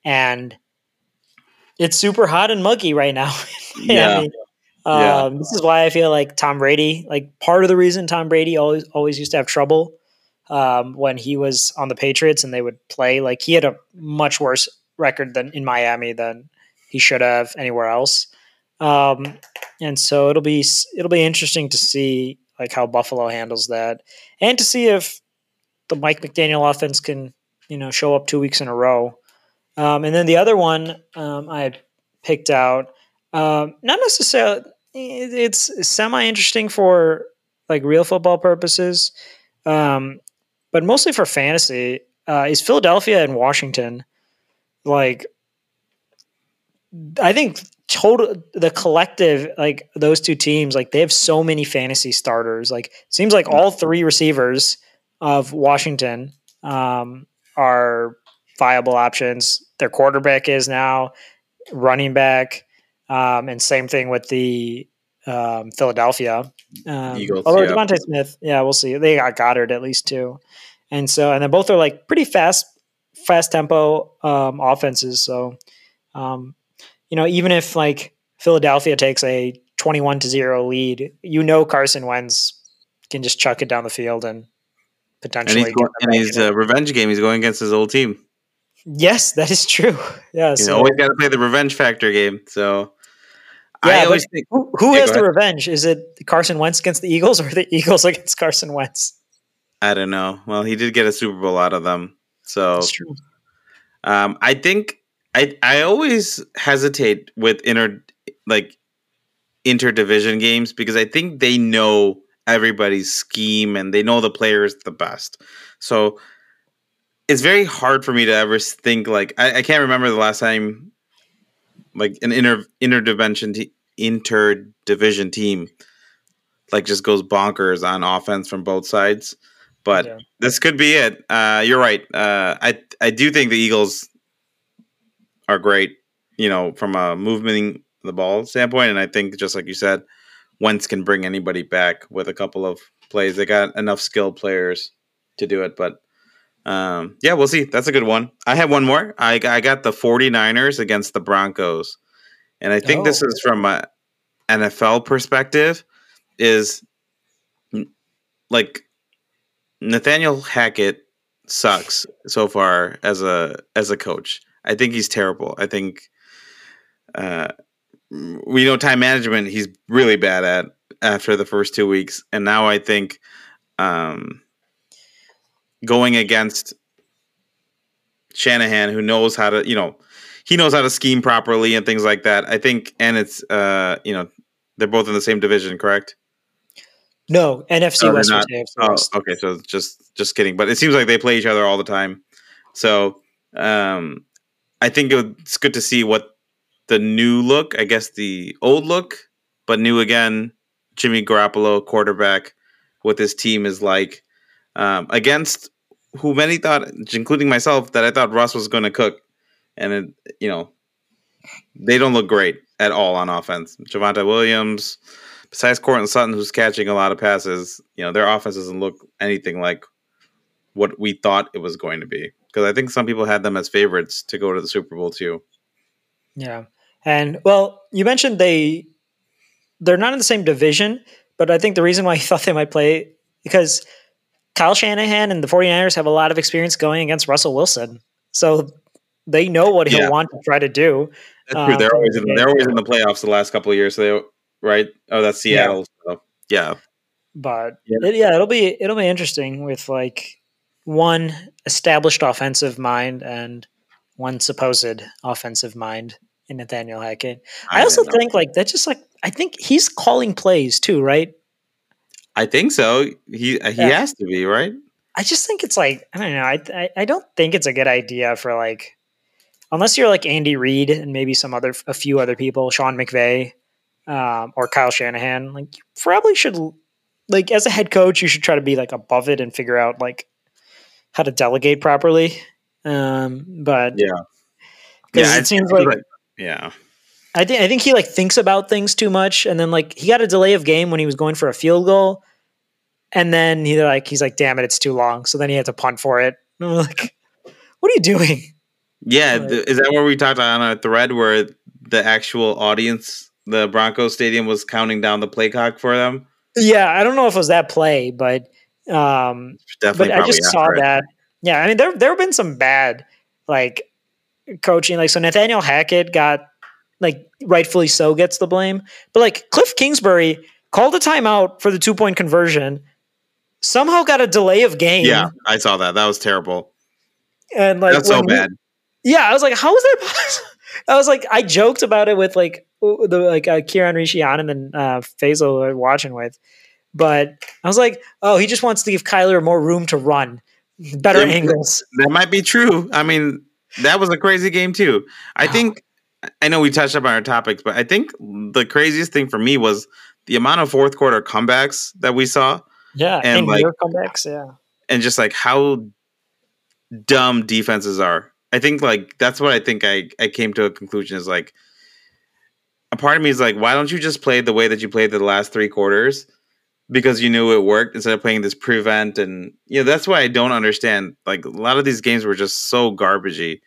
and it's super hot and muggy right now. yeah. Um, yeah. This is why I feel like Tom Brady, like part of the reason Tom Brady always always used to have trouble um, when he was on the Patriots and they would play. Like he had a much worse record than in Miami than he should have anywhere else. Um, and so it'll be it'll be interesting to see like how Buffalo handles that, and to see if the Mike McDaniel offense can you know show up two weeks in a row. Um, and then the other one um, I picked out, um, not necessarily. It's semi interesting for like real football purposes, um, but mostly for fantasy. Uh, is Philadelphia and Washington like? I think total the collective like those two teams like they have so many fantasy starters. Like seems like all three receivers of washington um, are viable options. Their quarterback is now running back um, and same thing with the um, philadelphia. Um, Eagles, although yeah. DeVonta Smith yeah we'll see. They got Goedert at least too. And so and then both are like pretty fast fast tempo um, offenses. So um, you know, even if like Philadelphia takes a 21 to 0 lead, you know Carson Wentz can just chuck it down the field and potentially. And he's, going, and he's a revenge game. He's going against his old team. Yes, that is true. Yeah, you always got to play the revenge factor game. So yeah, I always think who, who has the revenge? Is it Carson Wentz against the Eagles or the Eagles against Carson Wentz? I don't know. Well, he did get a Super Bowl out of them, so That's true. Um, I think I I always hesitate with inter like interdivision games because I think they know everybody's scheme and they know the players the best. So it's very hard for me to ever think like I, I can't remember the last time like an inter interdivision te- interdivision team like just goes bonkers on offense from both sides. But yeah. this could be it. Uh, you're right. Uh, I I do think the Eagles are great, you know, from a moving the ball standpoint. And I think just like you said, Wentz can bring anybody back with a couple of plays. They got enough skilled players to do it. But um, yeah, we'll see. That's a good one. I have one more. I, I got the 49ers against the Broncos. And I think oh. this is from a NFL perspective is like Nathaniel Hackett sucks so far as a as a coach. I think he's terrible. I think uh, we know time management he's really bad at after the first two weeks, and now I think um, going against Shanahan, who knows how to, you know, he knows how to scheme properly and things like that. I think, and it's, uh, you know, they're both in the same division, correct? No, NFC Oh, West. not. Oh, West. okay. So just just kidding, but it seems like they play each other all the time. So um, I think it's good to see what the new look, I guess the old look, but new again, Jimmy Garoppolo, quarterback, what this team is like um, against who many thought, including myself, that I thought Russ was going to cook, and it, you know they don't look great at all on offense. Javonte Williams, besides Courtland Sutton, who's catching a lot of passes, you know, their offense doesn't look anything like what we thought it was going to be. Because I think some people had them as favorites to go to the Super Bowl too. Yeah. And well, you mentioned they they're not in the same division, but I think the reason why you thought they might play because Kyle Shanahan and the 49ers have a lot of experience going against Russell Wilson. So they know what he'll Yeah. want to try to do. That's true. Um, They're always in, they're always in the playoffs the last couple of years. So they right? Oh, that's Yeah. Seattle. So, yeah. But Yeah. it- yeah, it'll be it'll be interesting with like one established offensive mind and one supposed offensive mind in Nathaniel Hackett. I, also know. think like that's just like I think he's calling plays too, right? I think so. He he Yeah. has to be right. I just think it's like I don't know. I, I I don't think it's a good idea for like unless you're like Andy Reid and maybe some other a few other people, Sean McVay um, or Kyle Shanahan. Like you probably should like as a head coach, you should try to be like above it and figure out like how to delegate properly. Um, but Yeah. because Yeah, it seems like yeah. I think I think he like thinks about things too much, and then like he got a delay of game when he was going for a field goal, and then he like he's like, "Damn it, it's too long." So then he had to punt for it. And I'm like, "What are you doing?" Yeah, Right. th- is that where we talked on a thread where the actual audience, the Broncos stadium, was counting down the play clock for them? Yeah, I don't know if it was that play, but um, Definitely, but I just saw that. Yeah, I mean there there have been some bad like coaching. Like so, Nathaniel Hackett got like rightfully so gets the blame, but like Cliff Kingsbury called a timeout for the two point conversion. Somehow got a delay of game. Yeah, I saw that. That was terrible. and like That's so we- bad. yeah, I was like, how is that possible? I was like, I joked about it with like the like uh, Kieran Rishian and then uh, Faisal were watching with, but I was like, oh, he just wants to give Kyler more room to run, better Yeah. angles. That might be true. I mean, that was a crazy game too. I Oh. think I know we touched up on our topics, but I think the craziest thing for me was the amount of fourth quarter comebacks that we saw, Yeah, And, like comebacks. Yeah, and just like how dumb defenses are. I think like that's what I think I I came to a conclusion is like a part of me is like why don't you just play the way that you played the last three quarters because you knew it worked instead of playing this prevent and you know that's why I don't understand like a lot of these games were just so garbagey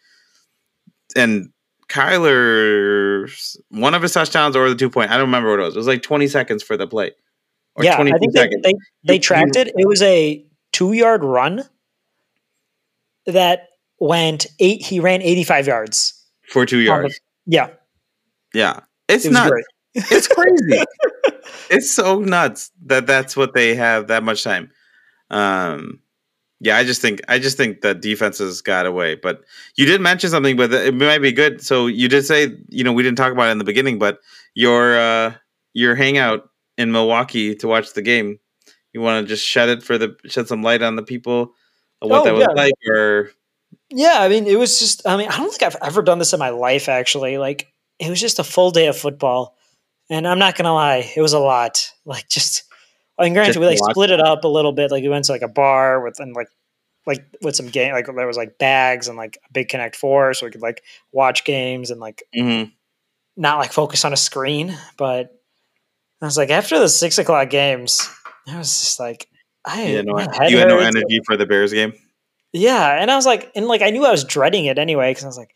and Kyler's one of his touchdowns or the two point I don't remember what it was it was like 20 seconds for the play or yeah. 22 I think they, seconds they they tracked it. It was a two yard run that went eight. He ran eighty five yards. for two on the- yards Yeah, yeah it's it not. It's crazy. it's so nuts that that's what they have that much time. Um, yeah, I just think I just think that defenses got away. But you did mention something, but it might be good. So you did say, you know, we didn't talk about it in the beginning, but your uh, your hangout in Milwaukee to watch the game. You want to just shed it for the shed some light on the people of what Oh, that was yeah. like, or Yeah, I mean, it was just. I mean, I don't think I've ever done this in my life. Actually, like it was just a full day of football, and I'm not gonna lie, it was a lot. Like just, I mean, granted, Just we like split it up a little bit. Like we went to like a bar with and like, like with some game. Like there was like bags and like a big Connect Four, so we could like watch games and like Mhm. not like focus on a screen. But I was like, after the six o'clock games, I was just like, I you, had no, you had no energy for the Bears game. Yeah, and I was like, and like I knew I was dreading it anyway because I was like,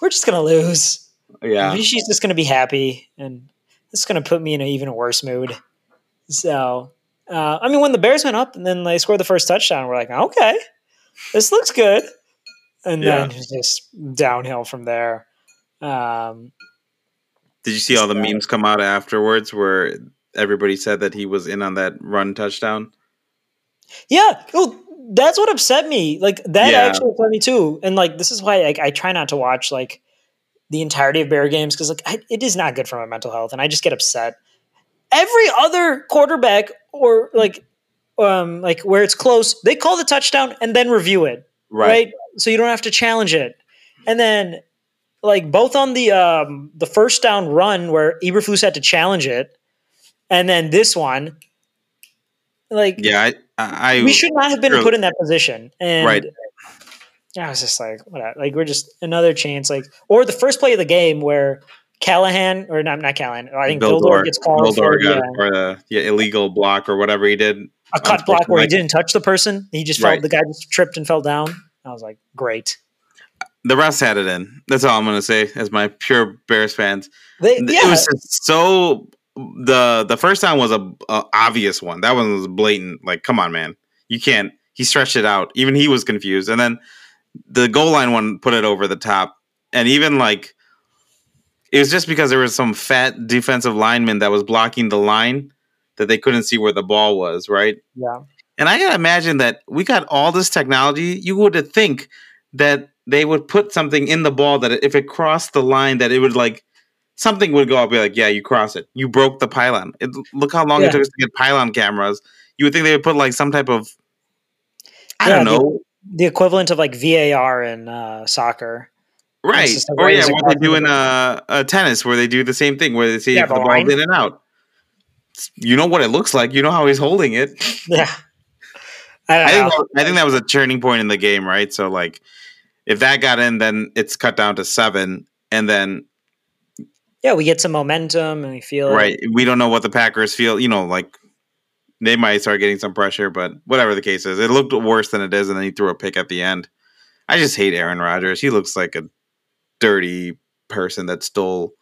we're just gonna lose. Yeah, She's just gonna be happy, and it's gonna put me in an even worse mood. So, uh, I mean, when the Bears went up and then they scored the first touchdown, we're like, okay, this looks good, and then Yeah. it's just downhill from there. Um, Did you see all the memes come out afterwards where everybody said that he was in on that run touchdown? Yeah. Oh, that's what upset me. Like that yeah. actually upset me too. And like this is why like, I try not to watch like the entirety of Bear games because like I, it is not good for my mental health, and I just get upset. Every other quarterback or like um like where it's close, they call the touchdown and then review it. Right. right? So you don't have to challenge it. And then like both on the um the first down run where Eberflus had to challenge it, and then this one, like yeah, I, I we should not have been really, put in that position. And right. I was just like, what? Like we're just another chance, like or the first play of the game where Callahan or not, not Callahan. I think Vildor, gets called for yeah. or the yeah, illegal block or whatever he did. A cut block where he didn't touch the person. He just. Right. The guy just tripped and fell down. I was like, great the rest had it in. That's all I'm gonna say as my pure Bears fans. They, yeah. It was so the the first time was a, a, obvious one. That one was blatant. Like, come on, man, you can't. He stretched it out. Even he was confused. And then the goal line one put it over the top. And even like it was just because there was some fat defensive lineman that was blocking the line that they couldn't see where the ball was. Right. Yeah. And I gotta imagine that we got all this technology. You would think that they would put something in the ball that if it crossed the line, that it would like something would go up. Be like, yeah, you cross it. You broke the pylon. It, look how long yeah. it took us to get pylon cameras. You would think they would put like some type of I yeah, don't know the, equivalent of like VAR in uh, soccer. Right. Or yeah, what they do in uh, uh, tennis, where they do the same thing, where they see yeah, the, the ball's in and out. You know what it looks like. You know how he's holding it. Yeah. I, I think I think that was a turning point in the game, right? So like if that got in, then it's cut down to seven, and then yeah, we get some momentum and we feel right. We don't know what the Packers feel. You know, like they might start getting some pressure, but whatever the case is, it looked worse than it is, and then he threw a pick at the end. I just hate Aaron Rodgers. He looks like a dirty person that stole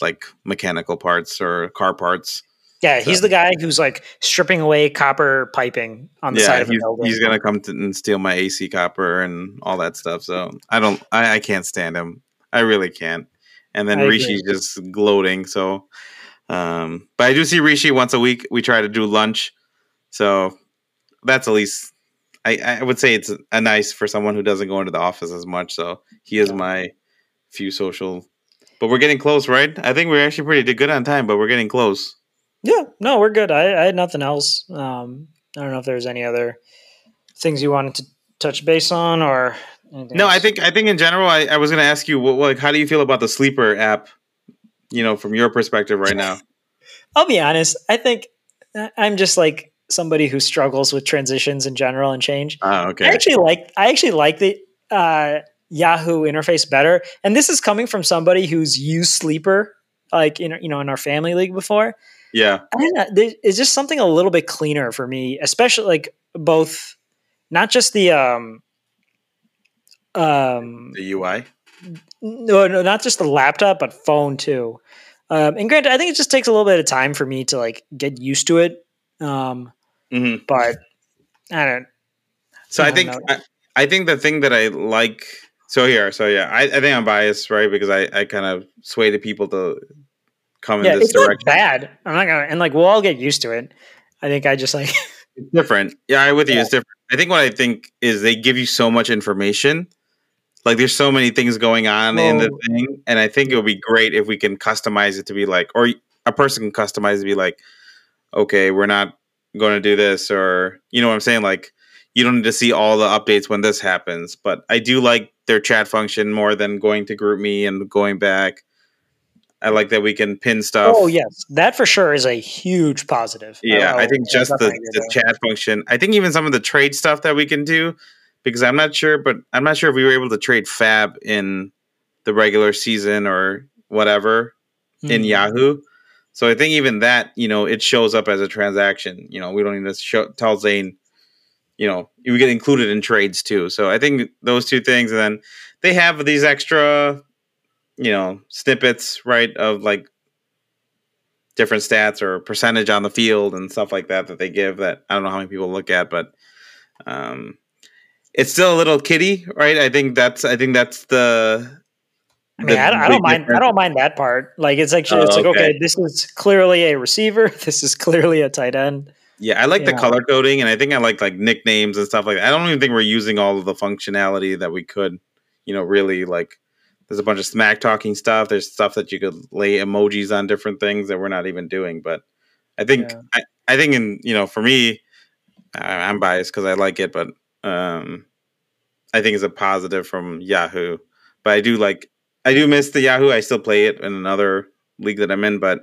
like mechanical parts or car parts yeah, he's so. the guy who's like stripping away copper piping on the yeah, side of the building. He's gonna come and steal my AC copper and all that stuff. So I don't, I, I can't stand him. I really can't. And then Rishi's just gloating. So, um, but I do see Rishi once a week. We try to do lunch, so that's at least. I, I would say it's a nice for someone who doesn't go into the office as much. So he is yeah. my few social. But we're getting close, right? I think we're actually pretty good on time, but we're getting close. Yeah, no, we're good. I, I had nothing else. Um, I don't know if there's any other things you wanted to touch base on or no. Else. I think I think in general, I, I was going to ask you, what, like, how do you feel about the sleeper app? You know, from your perspective right now. I'll be honest. I think I'm just like somebody who struggles with transitions in general and change. Oh, okay. I actually like I actually like the uh, Yahoo interface better, and this is coming from somebody who's used Sleeper like in you know in our family league before. Yeah. It's just something a little bit cleaner for me, especially like both, not just the, um, um, the UI. No, no, not just the laptop, but phone too. Um, and granted, I think it just takes a little bit of time for me to like get used to it. Um, mm-hmm. but I don't. So I, I think I, I, think the thing that I like. So here, so yeah, I, I think I'm biased, right? Because I, I kind of sway the people to come yeah, in this it's direction. Not bad. I'm not gonna and like we'll all get used to it. I think I just like it's different. Yeah, I with you. Yeah. It's different. I think what I think is they give you so much information. Like there's so many things going on in the thing, and I think it would be great if we can customize it to be like, or a person can customize it to be like, okay, we're not going to do this, or you know what I'm saying, like you don't need to see all the updates when this happens. But I do like their chat function more than going to GroupMe and going back. I like that we can pin stuff. Oh yes, that for sure is a huge positive. Yeah, I, I think just the, the chat function. I think even some of the trade stuff that we can do, because I'm not sure, but I'm not sure if we were able to trade FAAB in the regular season or whatever mm-hmm. in hmm. Yahoo. So I think even that, you know, it shows up as a transaction. You know, we don't need to show, tell Zane, you know, we get included in trades too. So I think those two things, and then they have these extra you know snippets right of like different stats or percentage on the field and stuff like that that they give that I don't know how many people look at, but um, it's still a little kitty, right? I think that's I think that's the I mean, I, I don't mind. I don't mind that part. Like, it's actually, it's Oh, like, okay. okay. this is clearly a receiver. This is clearly a tight end. Yeah, I like the Yeah. color coding, and I think I like like nicknames and stuff like that. I don't even think we're using all of the functionality that we could. You know, really like. There's a bunch of smack talking stuff. There's stuff that you could lay emojis on different things that we're not even doing. But I think Yeah. I, I think in you know for me, I, I'm biased because I like it, but um, I think it's a positive from Yahoo. But I do like I do miss the Yahoo. I still play it in another league that I'm in, but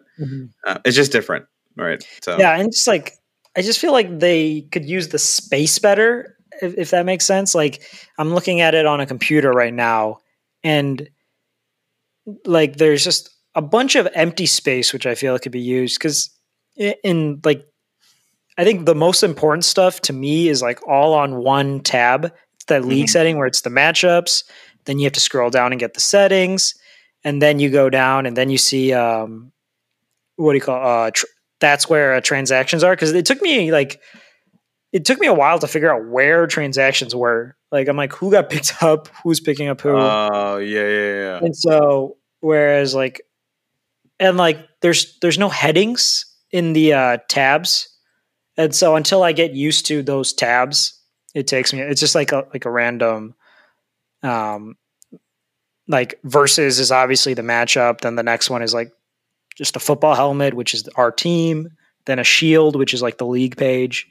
uh, it's just different, right? So Yeah, and just like I just feel like they could use the space better, if, if that makes sense. Like I'm looking at it on a computer right now, and like there's just a bunch of empty space which I feel could be used because in like I think the most important stuff to me is like all on one tab. It's that league Mhm. setting where it's the matchups. Then you have to scroll down and get the settings, and then you go down and then you see um, what do you call uh, tr- that's where uh, transactions are because it took me like it took me a while to figure out where transactions were. Like I'm like, who got picked up? Who's picking up who? Oh yeah, yeah, yeah. and so whereas like and like there's there's no headings in the uh, tabs, and so until I get used to those tabs, it takes me. It's just like a like a random. Um, like versus is obviously the matchup. Then the next one is like just a football helmet, which is our team. Then a shield, which is like the league page.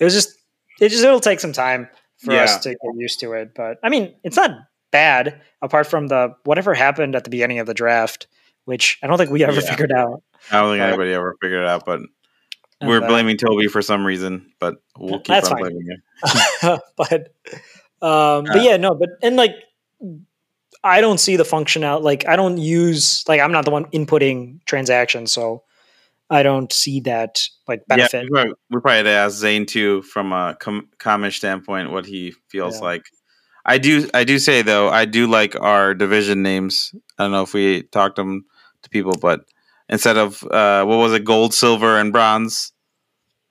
It was just it just it'll take some time for Yeah. us to get used to it. But I mean, it's not bad apart from the whatever happened at the beginning of the draft, which I don't think we ever Yeah. figued out. I don't think Uh, anybody ever figured it out, but we're uh, blaming Toby for some reason. But we'll keep on blaming him. but um but yeah no but and like i don't see the function out like i don't use like i'm not the one inputting transactions so i don't see that like benefit Yeah, we probably, we probably had to ask Zane too, from a com- comic standpoint, what he feels Yeah. like. I do, I do say though, I do like our division names. I don't know if we talked them to people, but instead of uh, what was it, gold, silver, and bronze,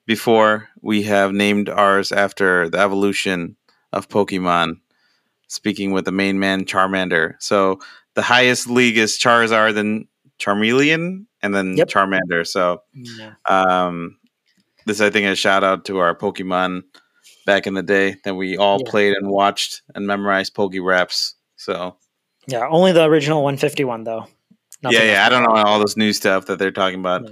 before we have named ours after the evolution of Pokemon. Speaking with the main man Charmander, so the highest league is Charizard, then Charmeleon, and then Yep. Charmander. So yeah. um, this, I think, is a shout out to our Pokemon back in the day that we all Yeah. played and watched and memorized Poke Raps. So yeah only the original 151 though Nothing yeah, yeah, else. I don't know all this new stuff that they're talking about. Yeah.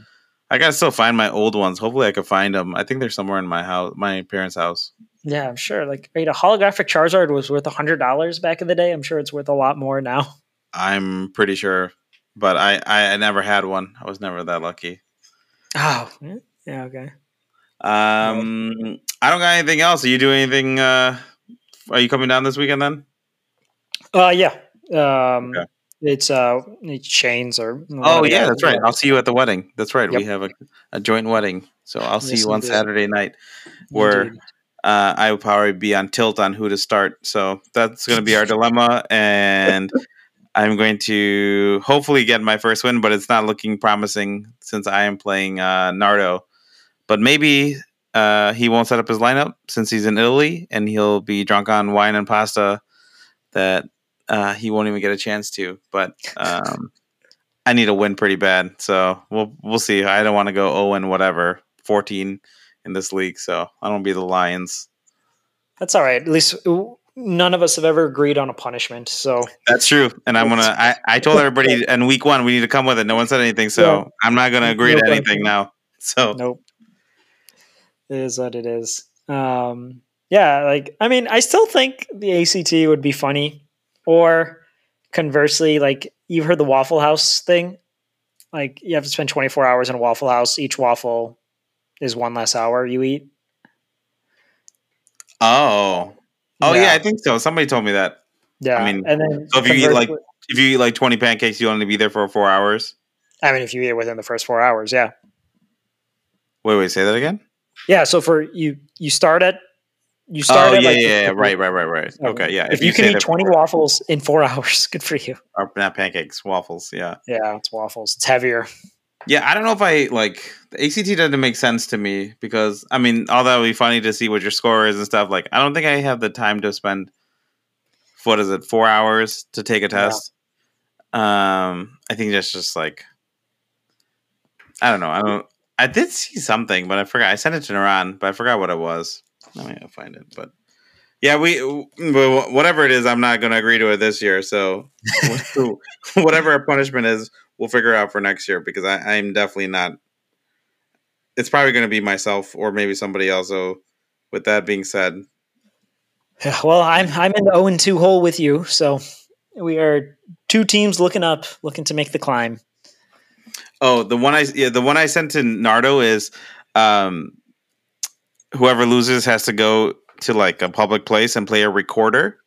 I gotta still find my old ones. Hopefully, I can find them. I think they're somewhere in my house, my parents' house. Yeah i'm sure like right, a holographic charizard was worth a hundred dollars back in the day i'm sure it's worth a lot more now I'm pretty sure, but I, I, never had one. I was never that lucky. oh yeah okay Um, I don't got anything else. Are you doing anything? Uh, are you coming down this weekend then? uh yeah um Okay. it's uh it's chains or Oh yeah, that's right. I'll see you at the wedding. That's right. We have a, a joint wedding, so I'll see Yes, you on indeed. Saturday night. Where Indeed. Uh, I will probably be on tilt on who to start. So that's going to be our dilemma, and I'm going to hopefully get my first win, but it's not looking promising since I am playing uh, Nardo. But maybe uh, he won't set up his lineup since he's in Italy, and he'll be drunk on wine and pasta that uh, he won't even get a chance to. But um, I need a win pretty bad, so we'll we'll see. I don't want to go 0 and whatever, 14 in this league, so I don't be the Lions. That's all right. At least none of us have ever agreed on a punishment. So That's true, and I'm gonna. I, I told everybody in week one we need to come with it. No one said anything, so Yeah. I'm not gonna agree to anything now. So nope. It is what it is. Um, yeah, like I mean, I still think the ACT would be funny. Or conversely, like you've heard the Waffle House thing. Like you have to spend 24 hours in a Waffle House. Each waffle is one less hour you eat. oh oh yeah. I think so. Somebody told me that. yeah. I mean, and then so if you eat, like- If you eat like 20 pancakes, you only be there for four hours. I mean, if you eat it within the first four hours, yeah. Wait, wait, say that again. Yeah, so for you, you start at you start Oh at yeah, like, yeah, yeah, if- right, right, right, right. Okay, yeah. If, you, can eat twenty for twenty four- waffles in four hours, good for you. or not pancakes, waffles, yeah. Yeah, it's waffles. It's heavier. Yeah, I don't know if I like the ACT doesn't make sense to me because I mean, all that would be funny to see what your score is and stuff. Like, I don't think I have the time to spend what is it, four hours to take a Yeah. test. Um, I think that's just like I don't know. I don't. I did see something, but I forgot. I sent it to Naran, but I forgot what it was. Let me find it. But yeah, we whatever it is, I'm not going to agree to it this year. So whatever our punishment is, we'll figure out for next year because I, I'm definitely not. It's probably going to be myself or maybe somebody else. So, with that being said, yeah, well, I'm I'm in the 0 2 hole with you, so we are two teams looking up, looking to make the climb. Oh, the one I yeah, the one I sent to Nardo is um whoever loses has to go to like a public place and play a recorder.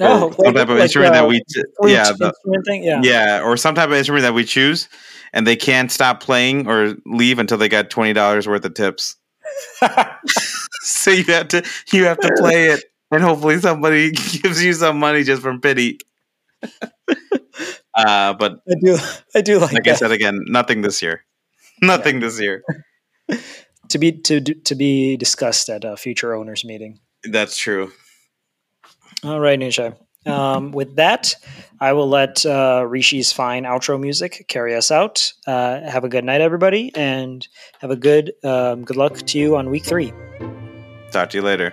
Oh, some type of like instrument that uh, we yeah, the, thing? yeah yeah or some type of instrument that we choose and they can't stop playing or leave until they got twenty dollars worth of tips. so you have to you have to play it and hopefully somebody gives you some money just from pity. uh, but I do, I do like. Like that. I said again, nothing this year. Nothing yeah. this year. to be to to be discussed at a future owners meeting. That's true. All right, Nisha. Um, with that, I will let uh, Rishi's fine outro music carry us out. Uh, have a good night, everybody, and have a good um, good luck to you on week three. Talk to you later.